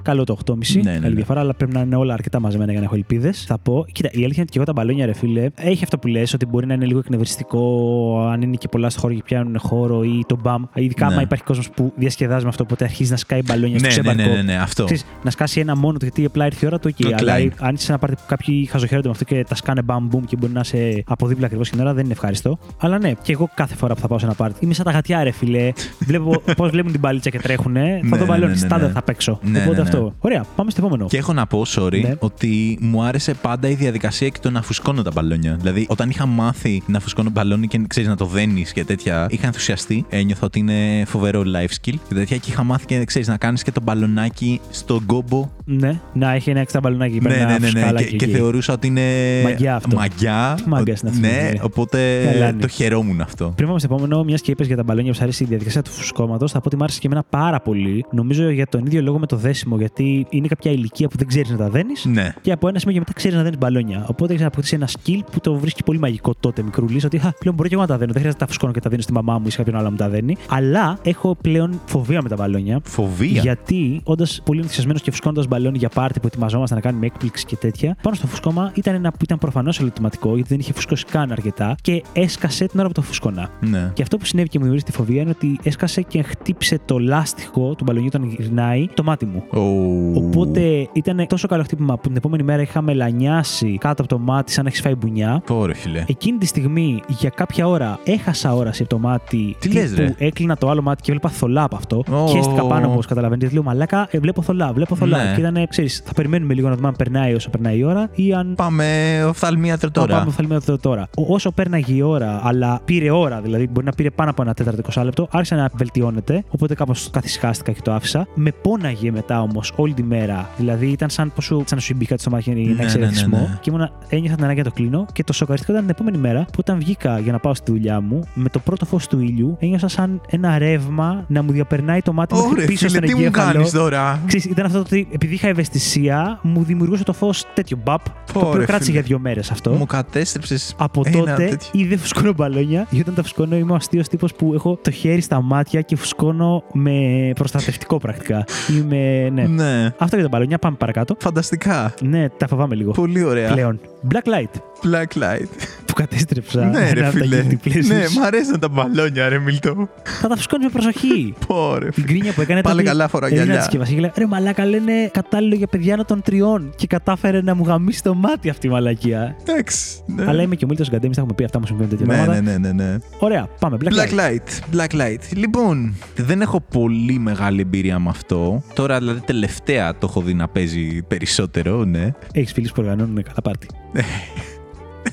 Καλό το 8,5. Ναι, ναι, καλή ναι. διαφορά, αλλά πρέπει να είναι όλα αρκετά μαζεμένα για να έχω ελπίδες. Θα πω. Κοίτα, η αλήθεια είναι ότι και εγώ τα μπαλόνια, ρε φίλε, έχει αυτό που λες, ότι μπορεί να είναι λίγο εκνευριστικό αν είναι και πολλά στο χώρο και πιάνουν χώρο ή το μπαμ. Ειδικά Ναι. άμα υπάρχει κόσμος που διασκεδάζει με αυτό, οπότε αρχίζει να σκάει μπαλόνια στο Ναι, ναι, ξέμπαρκο. ναι, ναι, ναι, αυτό. Ξέρεις, να σκάσει ένα μόνο του γιατί απλά ήρθε η ώρα του εκεί. Το Αλλά σκάει. αν είσαι σε ένα πάρτι που κάποιοι χαζοχαίρονται με αυτό και τα σκάνε μπαμ μπουμ και μπορεί να είσαι από δίπλα ακριβώς την ώρα, δεν είναι ευχάριστο. Αλλά ναι, και εγώ κάθε φορά που θα πάω σε ένα πάρτι είμαι σαν τα γατιά, ρε φιλέ. Βλέπω πώς βλέπουν την παλίτσα και τρέχουνε. Ναι, θα το ναι, βάλω ναι, ναι, στάντα ναι. θα παίξω. Ναι, Οπότε ναι, ναι. Αυτό. Ωραία, πάμε στο επόμενο. Και έχω να πω, sorry, Ναι. ότι μου άρεσε πάντα η διαδικασία και το να φουσκώνω τα μπαλόνια. Δηλαδή, όταν είχα μάθει να φουσκώνω μπαλόνι και ξέρεις να το δένεις και τέτοια, είχα ενθουσιαστεί. Ένιωθα ότι είναι φοβερό life skill και τέτοια. Και είχα μάθει και ξέρεις να κάνεις και το μπαλονάκι στον κόμπο. Ναι, να έχει ένα έξτρα μπαλονάκι εκεί Ναι, πέρα, ναι, ένα ναι, ναι. φουσκαλάκι Και, και εκεί. θεωρούσα ότι είναι. Μαγιά αυτό. Μαγιά. Τι μάγκας είναι αυτό, Ναι, δηλαδή. οπότε Καλά είναι. το χαιρόμουν αυτό. Πριν πάμε στο επόμενο, μιας και είπες για τα μπαλόνια που σου αρέσει η διαδικασία του φουσκώματος, θα πω ότι μου άρεσε και εμένα πάρα πολύ. Νομίζω για τον ίδιο λόγο με το δέσιμο, γιατί είναι κάποια ηλικία που δεν ξέρεις να τα δένεις. Ναι. Και από ένα σημείο και μετά ξέρεις να δένεις μπαλόνια. Οπότε έχεις αποκτήσεις ένα skill που το βρίσκει πολύ μαγικό τότε μικρούλη. Ότι «Χα, πλέον μπορώ και εγώ να τα δένω. Δεν χρειάζεται να τα φουσκώνω και τα δίνω στη μαμά μου ή σε κάποιον άλλο να μου τα δένει. Αλλά έχω πλέον φοβία με τα μπαλόνια. Φοβία; Γιατί όντας πολύ ενθουσιασμένος και φουσκώνοντας μπαλόνι για πάρτι που ετοιμαζόμασταν να κάνουμε έκπληξη και τέτοια, πάνω στο φουσκώμα ήταν ένα που ήταν προφανώς ελαττωματικό, γιατί δεν είχε φουσκώσει καν αρκετά και έσκασε την ώρα που το φουσκώνα. Ναι. Και αυτό που συνέβη και μου δημιούργησε τη φοβία είναι ότι έσκασε και χτύπησε το λάστιχο του μπαλονιού όταν γυρνάει το μάτι μου. Ω. Οπότε ήταν τόσο καλό χτύπημα που την επόμενη μέρα είχα μελανιάσει κάτω από το μάτι σαν να έχεις φάει μπουνιά. Πόρε, φίλε. Εκείνη τη στιγμή για κάποια ώρα έχασα όραση από το μάτι. Τι λες, τύπου ρε; Έκλεινα το άλλο μάτι και έβλεπα θολά από αυτό. Ω. Χαίστηκα πάνω όπως καταλαβαίνετε. Λέω Μαλάκα, ε, βλέπω θολά, βλέπω θολά. Ναι. Και ήταν, ξέρεις, θα περιμένουμε λίγο να δούμε αν περνάει όσο περνάει η ώρα ή αν Πάμε οφθαλμίατρο θα τώρα. πάμε οφθαλμίατρο τώρα. Ο- Όσο πέρναγε η ώρα, αλλά πήρε ώρα, δηλαδή μπορεί να πήρε πάνω από ένα τέταρτο 20 λεπτό, άρχισε να βελτιώνεται. Οπότε κάπως καθισχάστηκα και το άφησα. Με πόναγε μετά όμως όλη τη μέρα. Δηλαδή ήταν σαν, πως σου, σαν να σου μπει κάτι στο μάτι για Ναι, ένα ναι, εξαιρετισμό. ναι, ναι. Και ήμουνα, ένιωθα την ανάγκη να το κλείνω. Και το σοκαριστικό ήταν την επόμενη μέρα που όταν βγήκα για να πάω στη δουλειά μου, με το πρώτο φως του ήλιου, ένιωσα σαν ένα ρεύμα να μου διαπερνάει το μάτι Ωρε, μέχρι πίσω φίλε, στον τι μου εγκέφαλο. κάνεις τώρα; Ξέρεις, ήταν αυτό το ότι επειδή είχα ευαισθησία, μου δημιουργούσε το φως τέτοιο μπαπ. το Ωρε, οποίο κράτησε φίλε. για δύο μέρες αυτό. Μου κατέστρεψες. Από τότε ή δεν φουσκώνω μπαλόνια, ή όταν τα φουσκώνω είμαι ο αστείος τύπος που έχω το χέρι στα μάτια και φουσκώνω με προστατευτικό πρακτικά. Είμαι. Ναι. Ναι. Αυτό για τα μπαλόνια, πάμε παρακάτω. Φανταστικά. Ναι, τα φοβάμαι λίγο. Πολύ ωραία. Πλέον. Black Light Black light. που κατέστρεψα. ναι, ρε ένα από τα φίλε. guilty pleasures. Ναι, μ' αρέσουν τα μπαλόνια, ρε Μιλτό. Θα τα φουσκώνει με προσοχή. Πόρε. Την κρίνια που έκανε Πάλι ήταν καλά ότι φορά έδινα γυαλιά. τη συσκευασία και λέει, Ρε μαλάκα λένε κατάλληλο για παιδιά άνω των τριών. Και κατάφερε να μου γαμίσει το μάτι αυτή η μαλακία. Εντάξει. ναι. Αλλά είμαι και ο Μίλτο Γκαντέμι, τα έχουμε πει αυτά μου συμβαίνουν τέτοια Ναι, πράγματα. ναι, ναι, ναι, ναι. Ωραία, πάμε. Black, Black Light. light. Black light. Λοιπόν, δεν έχω πολύ μεγάλη εμπειρία με αυτό. Τώρα, δηλαδή, τελευταία το έχω δει να παίζει περισσότερο, ναι. Έχεις φίλους που οργανώνουν καλά πάρτι.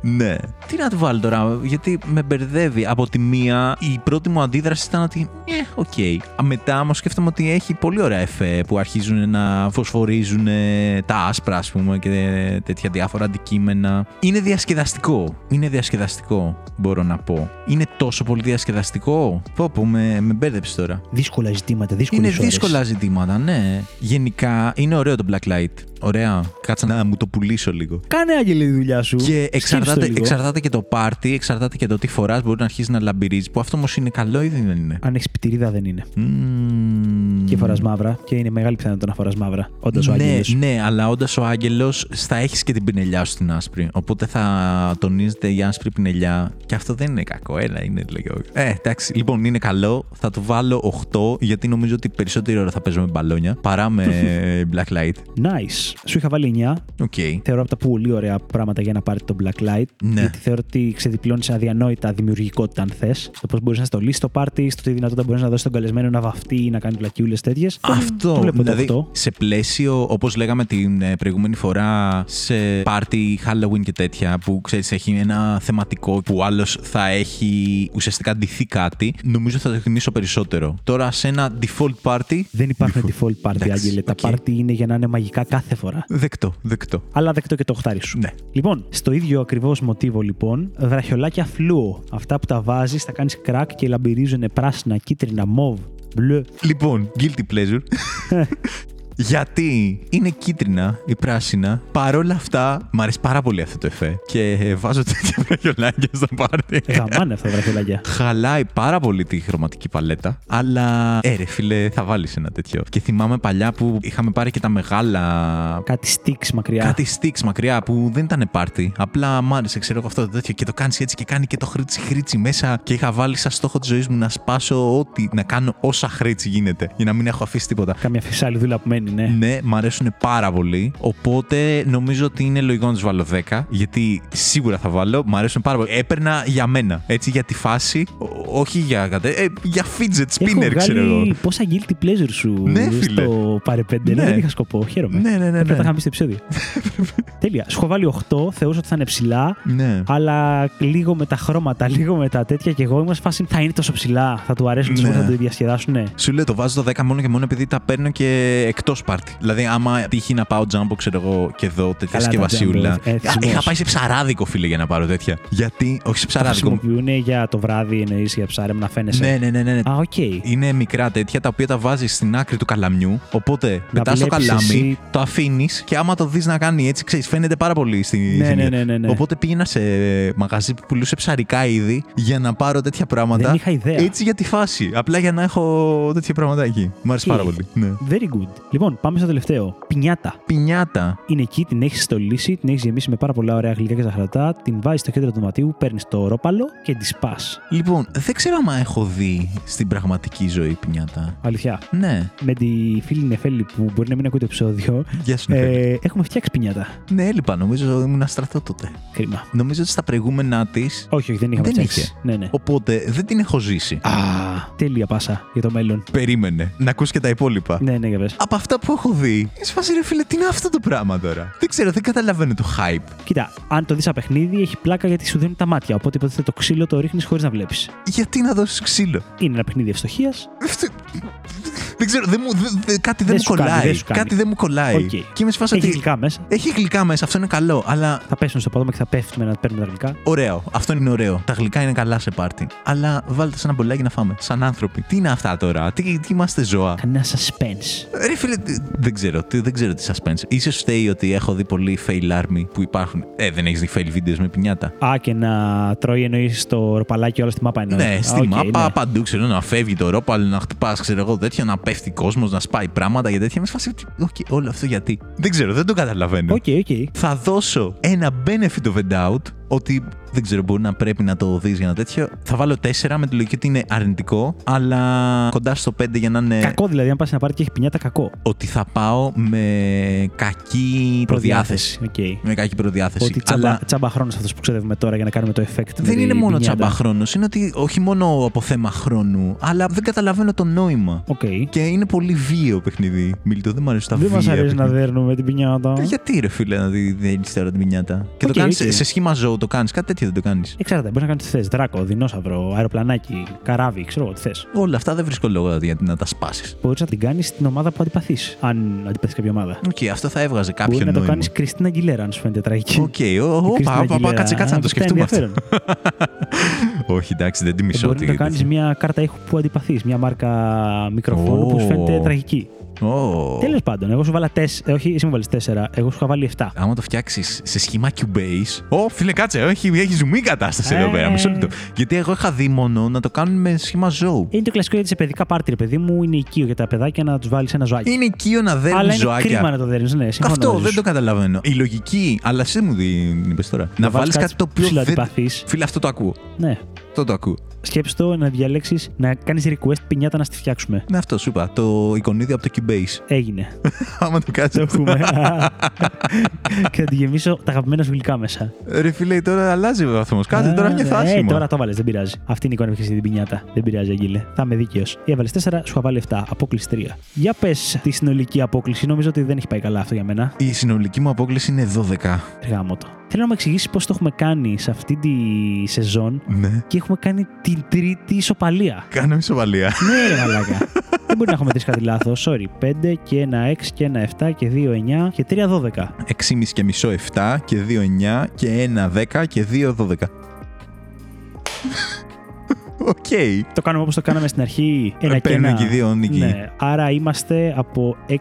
Ναι. Τι να του βάλω τώρα, γιατί με μπερδεύει. Από τη μία, η πρώτη μου αντίδραση ήταν ότι, ε, οκ. Α, Μετά όμως σκέφτομαι ότι έχει πολύ ωραία εφέ που αρχίζουν να φωσφορίζουν ε, τα άσπρα, ας πούμε, και τέτοια διάφορα αντικείμενα. Είναι διασκεδαστικό. Είναι διασκεδαστικό, μπορώ να πω. Είναι τόσο πολύ διασκεδαστικό. Πω, πω, με, με μπέρδεψε τώρα. Δύσκολα ζητήματα, δύσκολες Είναι δύσκολα ζητήματα, ναι. Γενικά, είναι ωραίο το Black Light. Ωραία. Κάτσα να μου το πουλήσω λίγο. Κάνε άγγελε τη δουλειά σου. Και Σκέψου το εξαρτάται, λίγο. εξαρτάται και το πάρτι, εξαρτάται και το τι φοράς. Μπορεί να αρχίσεις να λαμπυρίζεις. Που αυτό όμως είναι καλό ή δεν είναι; Αν έχεις πιτηρίδα δεν είναι. Μμμ. Και φοράς μαύρα. Και είναι μεγάλη πιθανότητα να φοράς μαύρα. Όντας ο ναι, άγγελος. ναι, αλλά όντας ο άγγελος θα έχεις και την πινελιά σου στην άσπρη. Οπότε θα τονίζεται η άσπρη πινελιά. Και αυτό δεν είναι κακό. Ένα είναι λίγο. Ε, εντάξει. Λοιπόν, είναι καλό. Θα του βάλω 8 γιατί νομίζω ότι περισσότερη ώρα θα παίζω με μπαλόνια παρά με black light. Nice. Σου είχα βάλει 9. Οκ. Θεωρώ από τα πολύ ωραία πράγματα για να πάρει το black light. Ναι. Γιατί θεωρώ ότι ξεδιπλώνεις αδιανόητα δημιουργικότητα, αν θες. Στο πώς μπορείς να στολίσεις το πάρτι, στο τι δυνατότητα μπορείς να δώσεις τον καλεσμένο να βαφτεί ή να κάνει βλακιούλες τέτοιες. Αυτό, Το βλέπω δηλαδή, το 8. σε πλαίσιο, όπως λέγαμε την ε, προηγούμενη φορά, σε πάρτι Halloween και τέτοια, που ξέρεις έχει ένα θεματικό που άλλος θα έχει ουσιαστικά ντυθεί κάτι, νομίζω θα το εκτιμήσω περισσότερο. Τώρα σε ένα default party, Δεν υπάρχουν default party, Εντάξει, Άγγελε. Τα οκ. party είναι για να είναι μαγικά κάθε φορά. δεκτό, δεκτό. Αλλά δεκτό και το οχτάρι σου. Ναι. Λοιπόν, στο ίδιο ακριβώς μοτίβο λοιπόν, βραχιολάκια φλούο. Αυτά που τα βάζεις, τα κάνεις κρακ και λαμπυρίζουν πράσινα, κίτρινα, μοβ, μπλε. Λοιπόν, guilty pleasure. Γιατί είναι κίτρινα ή πράσινα. Παρόλα αυτά, μου αρέσει πάρα πολύ αυτό το εφέ. Και ε, βάζω τέτοια βραχιολάκια στο πάρτι. Γαμάνε αυτά τα βραχιολάκια. Χαλάει πάρα πολύ τη χρωματική παλέτα. Αλλά, ε, ρε φίλε, θα βάλεις ένα τέτοιο. Και θυμάμαι παλιά που είχαμε πάρει και τα μεγάλα. Κάτι sticks μακριά. Κάτι sticks μακριά που δεν ήταν πάρτι. Απλά μ' άρεσε, ξέρω εγώ αυτό το τέτοιο. Και το κάνεις έτσι και κάνει και το χρήτσι χρήτσι μέσα. Και είχα βάλει σαν στόχο της ζωής μου να σπάσω ό,τι, να κάνω όσα χρήτσι γίνεται. Για να μην έχω αφήσει τίποτα. Κάμια φυσάλιδούλα που μένει, ναι. Ναι, μ' αρέσουν πάρα πολύ. Οπότε νομίζω ότι είναι λογικό να τους βάλω 10. Γιατί σίγουρα θα βάλω. Μ' αρέσουν πάρα πολύ. Έπαιρνα για μένα. Έτσι για τη φάση. Ό- όχι για κατέ. Ε, για fidget spinner, Έχω ξέρω εγώ. βγάλει πόσα guilty pleasure σου Ναι, φίλε. στο πάρε 5. Ναι. Ναι. δεν είχα σκοπό. Χαίρομαι. Ναι, ναι, ναι, Πρέπει να ναι. τα είχαμε πει στο επεισόδιο. Τέλεια. Σου έχω βάλει 8. Θεούσα ότι θα είναι ψηλά. Ναι. Αλλά λίγο με τα χρώματα, λίγο με τα τέτοια και εγώ ήμουν σε φάση θα είναι τόσο ψηλά, θα του αρέσουν, Ναι. ναι. θα το διασκεδάσουν. Ναι. Σου λέω το βάζω το 10 μόνο και μόνο επειδή τα παίρνω και εκτός πάρτι. Δηλαδή, άμα τύχει να πάω τζάμπο, ξέρω εγώ, και δω τέτοια Καλά, τα συσκευασιούλα. Jumbo, ε, Α, θυσμός. Είχα πάει σε ψαράδικο, φίλε, για να πάρω τέτοια. Γιατί, όχι σε Τα ψαράδικο. χρησιμοποιούν για το βράδυ, εννοείς για ψάρεμα να φαίνεσαι. Ναι, ναι, ναι, ναι. ναι. Α, οκ. Είναι μικρά τέτοια τα οποία τα βάζεις στην άκρη του καλαμιού. Οπότε πετάς το βλέπεις καλάμι, εσύ. το αφήνεις και άμα το δεις να κάνει έτσι, ξέρεις, φαίνεται πάρα πολύ στη Ναι, ζημιά. ναι, ναι, ναι, ναι. Οπότε πήγαινα σε μαγαζί που πουλούσε ψαρικά είδη για να πάρω τέτοια πράγματα. Δεν είχα ιδέα. Έτσι για τη φάση. Απλά για να έχω τέτοια πράγματα εκεί. Μου άρεσε Οκ. πάρα πολύ. Ναι. Very good. Λοιπόν, Λοιπόν, πάμε στο τελευταίο. Πινιάτα. Πινιάτα. Είναι εκεί, την έχεις στολίσει, την έχεις γεμίσει με πάρα πολλά ωραία γλυκά και ζαχαρατά, την βάζεις στο κέντρο του δωματίου, παίρνεις το ρόπαλο και τη σπάς. Λοιπόν, δεν ξέρω αν έχω δει στην πραγματική ζωή πινιάτα. Αλήθεια. Ναι. Με τη φίλη Νεφέλη που μπορεί να μην ακούει το επεισόδιο, Γεια σου, Νεφέλη. ε, έχουμε φτιάξει πινιάτα. Ναι, έλειπα. Νομίζω ήμουν στρατό τότε. Κρίμα. Νομίζω ότι στα προηγούμενά της. Όχι, όχι, δεν είχαμε Δεν φτιάξει. είχε. Ναι, ναι. Οπότε δεν την έχω ζήσει. Α, τέλεια πάσα για το μέλλον. Περίμενε. Να ακούς και τα υπόλοιπα. Ναι, ναι, για πες. Από αυτά που έχω δει, είσαι φάση ρε φίλε, τι είναι αυτό το πράγμα τώρα; Δεν ξέρω, δεν καταλαβαίνω το hype. Κοίτα, αν το δεις σαν παιχνίδι, έχει πλάκα γιατί σου δίνουν τα μάτια. Οπότε υποτίθεται το ξύλο το ρίχνεις χωρίς να βλέπεις. Γιατί να δώσεις ξύλο; Είναι ένα παιχνίδι ευστοχίας. Αυτό- Δεν ξέρω, δεν μου, δεν- δεν- κάτι δεν, Δεν μου σου κάνει, κολλάει. δεν σου κάνει. κάτι δεν μου κολλάει. Οκ. Και είμαι σε φάση Έχει ότι. γλυκά μέσα. Έχει γλυκά μέσα, αυτό είναι καλό, αλλά Θα πέσουν στο πάτωμα και θα πέφτουμε να παίρνουμε τα γλυκά. Ωραίο. Αυτό είναι ωραίο. Τα γλυκά είναι καλά σε πάρτι. Αλλά βάλτε σε ένα μπολάκι να φάμε. Σαν άνθρωποι. Τι είναι αυτά τώρα, τι, τι είμαστε ζώα; Κανένα suspense. Ρε φίλε, τι- δεν ξέρω, τι, δεν ξέρω τι suspense. Ίσως φταίει ότι έχω δει πολύ fail army που υπάρχουν. Ε, δεν έχεις δει fail videos με πινιάτα. Α, και να τρώει εννοείς το ροπαλάκι όλα στη μάπα εννοείς. Ναι, Α, στη οκ, μάπα ναι. παντού ξέρω να φεύγει το ρόπαλο, να χτυπάς, ξέρω εγώ τέτοιο, να πέφτει κόσμος, να σπάει πράγματα και τέτοια. Με σφάσει. Οκ, όλο αυτό γιατί. Δεν ξέρω, δεν το καταλαβαίνω. Οκ, οκ. Θα δώσω ένα benefit of a doubt ότι δεν ξέρω, μπορεί να πρέπει να το δεις για ένα τέτοιο. Θα βάλω 4 με τη λογική ότι είναι αρνητικό, αλλά κοντά στο 5 για να είναι. Κακό δηλαδή, αν πας σε πάρτι και έχει πινιάτα, κακό. Ότι θα πάω με κακή προδιάθεση. Οκ. Με κακή προδιάθεση. Ότι τσάμπα, Αλλά τσάμπα χρόνο αυτός που ξοδεύουμε τώρα για να κάνουμε το effect. με δεν τη είναι μόνο πινιάτα. τσάμπα χρόνο. Είναι ότι όχι μόνο από θέμα χρόνου, αλλά δεν καταλαβαίνω το νόημα. Οκ. Και είναι πολύ βίαιο παιχνίδι. Μίλτο, δεν μου αρέσει τα Δεν βία. μα αρέσει να παιχνίδια. δέρνουμε την πινιάτα. Ε, Γιατί ρε φίλε να δει δίνει τώρα την πινιάτα; Και Οκ, το κάνεις οκ. σε σχήμα ζώου, το κάνεις. Κάτι τέτοιο δεν το κάνεις. Εξαρτάται, μπορείς να κάνεις τι θες. Δράκο, δεινόσαυρο, αεροπλανάκι, καράβι, ξέρω εγώ τι θες. Όλα αυτά δεν βρίσκω λόγο γιατί να τα σπάσεις. Μπορείς να την κάνεις στην ομάδα που αντιπαθείς. Αν αντιπαθείς κάποια ομάδα. Οκ, αυτό θα έβγαζε κάποιο Μπορεί να το νόημα. κάνεις Κριστίνα Αγκιλέρα, αν σου φαίνεται τραγική. Οκ, ο- Η ο- Κριστίνα όπα, όπα, Αγκιλέρα κάτσε, κάτσε να το αποκτά σκεφτούμε αυτό. ενδιαφέρον. Όχι, εντάξει, δεν τη μισώ. Μπορεί να ότι- το κάνεις μια κάρτα ήχου που αντιπαθείς. Μια μάρκα μικροφόνου που σου φαίνεται Ω. τραγική. Ω. Τέλος πάντων, εγώ σου βάλα 4. Όχι, εσύ μου βάλεις 4. Εγώ σου είχα βάλει 7. Άμα το φτιάξεις σε σχήμα Cubase. Ω, φίλε, κάτσε, έχει, έχεις ζουμί κατάσταση εδώ Ε. πέρα. Μισό λεπτό. Γιατί εγώ είχα δει μόνο να το κάνουν με σχήμα ζώου. Είναι το κλασικό γιατί σε παιδικά πάρτι, ρε παιδί μου, είναι οικείο για τα παιδάκια να τους βάλεις ένα ζωάκι. Είναι οικείο να δέρνει Αλλά είναι ζωάκια. κρίμα να το δέρνει, ναι, συμφωνώ. Αυτό μαζί δεν σου. το καταλαβαίνω. Η λογική, αλλά εσύ μου την είπες τώρα. Να βάλεις βάλεις κάτι το οποίο. δεν... ψιλοαντιπαθείς. Φίλε, αυτό το ακούω. Ναι. Αυτό το ακούω. Σκέψτε το να διαλέξεις να κάνεις request πινιάτα να στη φτιάξουμε. Ναι, αυτό σου είπα. Το εικονίδιο από το Cubase. Έγινε. Άμα το κάτσει. το έχουμε. και θα τη γεμίσω τα αγαπημένα σου γλυκά μέσα. Ρε φίλε, τώρα αλλάζει ο βαθμό. Κάτσε Α, τώρα νιώθω Ε, άσχημα. τώρα το βάλες, δεν πειράζει. Αυτή είναι η εικόνα που έχεις την πινιάτα. Δεν πειράζει, Αγγίλε. Θα είμαι δίκαιος. Έβαλες 4, σου είχα βάλει 7. Απόκληση 3. Για πες τη συνολική απόκληση. Νομίζω ότι δεν έχει πάει καλά αυτό για μένα. Η συνολική μου απόκληση είναι 12. Γαμώτο. Θέλω να μου εξηγήσεις πώς το έχουμε κάνει σε αυτή τη σεζόν Ναι. και έχουμε κάνει την τρίτη ισοπαλία. Κάνω ισοπαλία. ναι, ρε μαλάκα. δεν μπορεί να έχουμε τρεις κάτι λάθος. Sorry. 5 και ένα 6 και ένα 7 και 2 9 και 3 12. 6,5 και μισό 7 και 2 9 και 1 10 και 2 12. Οκ. Το κάνουμε όπως το κάναμε στην αρχή. Ένα και παίρνουν ένα. και δύο νίκη. Ναι. Άρα είμαστε από 6-4,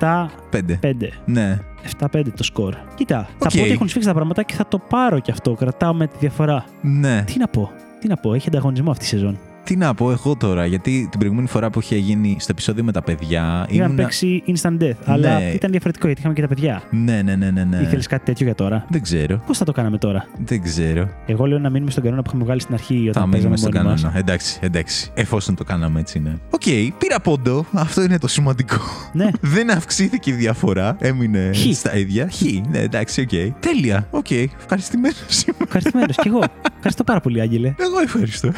7 5. 5. Ναι. 7-5 το σκορ. Κοίτα, θα Οκ. πω ότι έχουν σφίξει τα πράγματα και θα το πάρω κι αυτό. Κρατάω με τη διαφορά. Ναι. Τι να πω, τι να πω, έχει ανταγωνισμό αυτή η σεζόν. Τι να πω εγώ τώρα, γιατί την προηγούμενη φορά που είχε γίνει στο επεισόδιο με τα παιδιά. Είχαν ήμουνα- παίξει instant death, αλλά Ναι. ήταν διαφορετικό γιατί είχαμε και τα παιδιά. Ναι, ναι, ναι, ναι. ναι. Ήθελες κάτι τέτοιο για τώρα; Δεν ξέρω. Πώς θα το κάναμε τώρα; Δεν ξέρω. Εγώ λέω να μείνουμε στον κανόνα που είχαμε βγάλει στην αρχή Θα όταν μείνουμε παίζαμε στον μόνοι μας. κανόνα. Εντάξει, εντάξει. Εφόσον το κάναμε έτσι, ναι. Οκ, πήρα πόντο. Αυτό είναι το σημαντικό. Ναι, Δεν αυξήθηκε η διαφορά. Έμεινε Χ. στα ίδια. Χ. Ναι, εντάξει, οκ. Τέλεια. Οκ. Ευχαριστημένος είμαι. ευχαριστημένος κι εγώ. Ευχαριστώ πάρα πολύ, Άγγελε. Εγώ ευχαριστώ.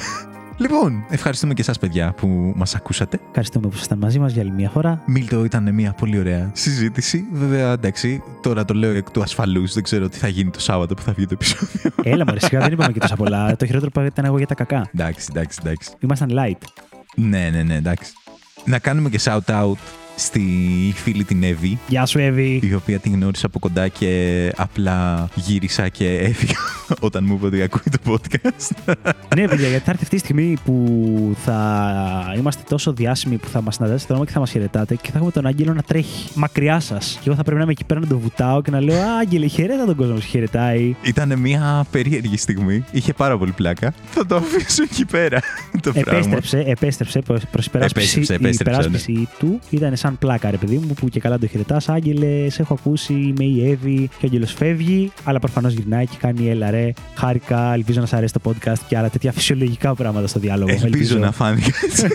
Λοιπόν, ευχαριστούμε και εσάς παιδιά που μας ακούσατε. Ευχαριστούμε που ήσασταν μαζί μας για άλλη μια φορά. Μίλτο ήταν μια πολύ ωραία συζήτηση. Βέβαια, εντάξει, τώρα το λέω εκ του ασφαλούς. Δεν ξέρω τι θα γίνει το Σάββατο που θα βγει το επεισόδιο. Έλα, μωρέ, σιγά δεν είπαμε και τόσα πολλά. Το χειρότερο που ήταν εγώ για τα κακά. εντάξει, εντάξει, εντάξει. Ήμασταν light. Ναι, ναι, ναι, εντάξει. Να κάνουμε και shout-out στη φίλη την Εύη, Γεια σου, Εύη. η οποία την γνώρισα από κοντά και απλά γύρισα και έφυγα όταν μου είπε ότι ακούει το podcast. ναι, παιδιά, γιατί θα έρθει αυτή η στιγμή που θα είμαστε τόσο διάσημοι που θα μας συναντάτε στο δρόμο και θα μας χαιρετάτε και θα έχουμε τον Άγγελο να τρέχει μακριά σας. Και εγώ θα πρέπει να είμαι εκεί πέρα να τον βουτάω και να λέω Α, Άγγελε, χαιρέτα τον κόσμο που σε χαιρετάει. Ήταν μια περίεργη στιγμή. Είχε πάρα πολύ πλάκα. Θα το αφήσω εκεί πέρα το πράγμα. Επέστρεψε, επέστρεψε προς υπεράσπιση. Επέστρεψε, η επέστρεψε, ναι. υπεράσπιση του ήταν σαν πλάκα, ρε παιδί μου, που και καλά το χαιρετάς. Άγγελες, σε έχω ακούσει, είμαι η Εύη και ο Άγγελος φεύγει, αλλά προφανώς γυρνάει και κάνει έλα ρε. Χάρηκα, ελπίζω να σα αρέσει το podcast και άλλα τέτοια φυσιολογικά πράγματα στο διάλογο. Ελπίζω, ελπίζω. να φάνηκες έτσι.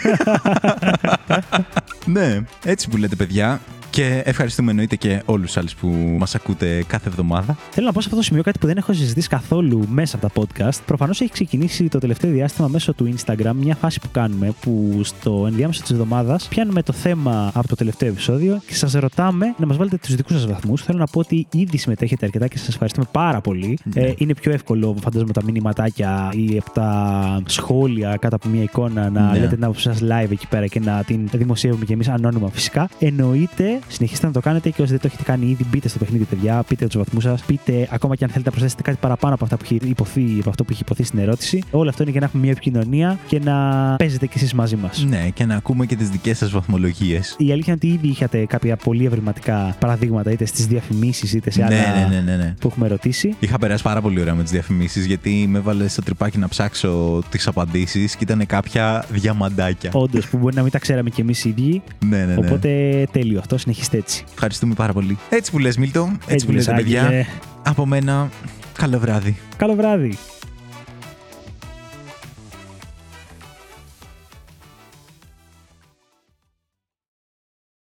ναι, έτσι που λέτε, παιδιά. Και ευχαριστούμε εννοείται και όλους τους άλλους που μας ακούτε κάθε εβδομάδα. Θέλω να πω σε αυτό το σημείο κάτι που δεν έχω συζητήσει καθόλου μέσα από τα podcast. Προφανώς έχει ξεκινήσει το τελευταίο διάστημα μέσω του Instagram μια φάση που κάνουμε που στο ενδιάμεσο της εβδομάδας πιάνουμε το θέμα από το τελευταίο επεισόδιο και σας ρωτάμε να μας βάλετε τους δικούς σας βαθμούς. Θέλω να πω ότι ήδη συμμετέχετε αρκετά και σας ευχαριστούμε πάρα πολύ. Ναι. Ε, είναι πιο εύκολο, φαντάζομαι, τα μηνυματάκια ή από τα σχόλια κάτω από μια εικόνα να ναι. λέτε την άποψή σας live εκεί πέρα και να την δημοσιεύουμε κι εμείς ανώνυμα φυσικά. Εννοείται συνεχίστε να το κάνετε και όσοι δεν το έχετε κάνει ήδη, μπείτε στο παιχνίδι, παιδιά. Πείτε τους βαθμούς σας. Πείτε ακόμα και αν θέλετε να προσθέσετε κάτι παραπάνω από αυτά που έχει υποθεί, από αυτό που έχει υποθεί στην ερώτηση. Όλο αυτό είναι για να έχουμε μια επικοινωνία και να παίζετε κι εσείς μαζί μας. Ναι, και να ακούμε και τις δικές σας βαθμολογίες. Η αλήθεια είναι ότι ήδη είχατε κάποια πολύ ευρηματικά παραδείγματα είτε στις διαφημίσεις είτε σε άλλα ναι, ναι, ναι, ναι, που έχουμε ρωτήσει. Είχα περάσει πάρα πολύ ωραία με τις διαφημίσεις γιατί με έβαλε στο τρυπάκι να ψάξω τις απαντήσεις και ήταν κάποια διαμαντάκια. Όντως, που μπορεί να μην τα ξέραμε κι εμείς ίδιοι. Ναι, ναι, ναι. Οπότε τέλειο αυτός, συνεχίστε έτσι. Ευχαριστούμε πάρα πολύ. Έτσι που λες Μίλτο, έτσι, έτσι που λες παιδιά. Από μένα, καλό βράδυ. Καλό βράδυ.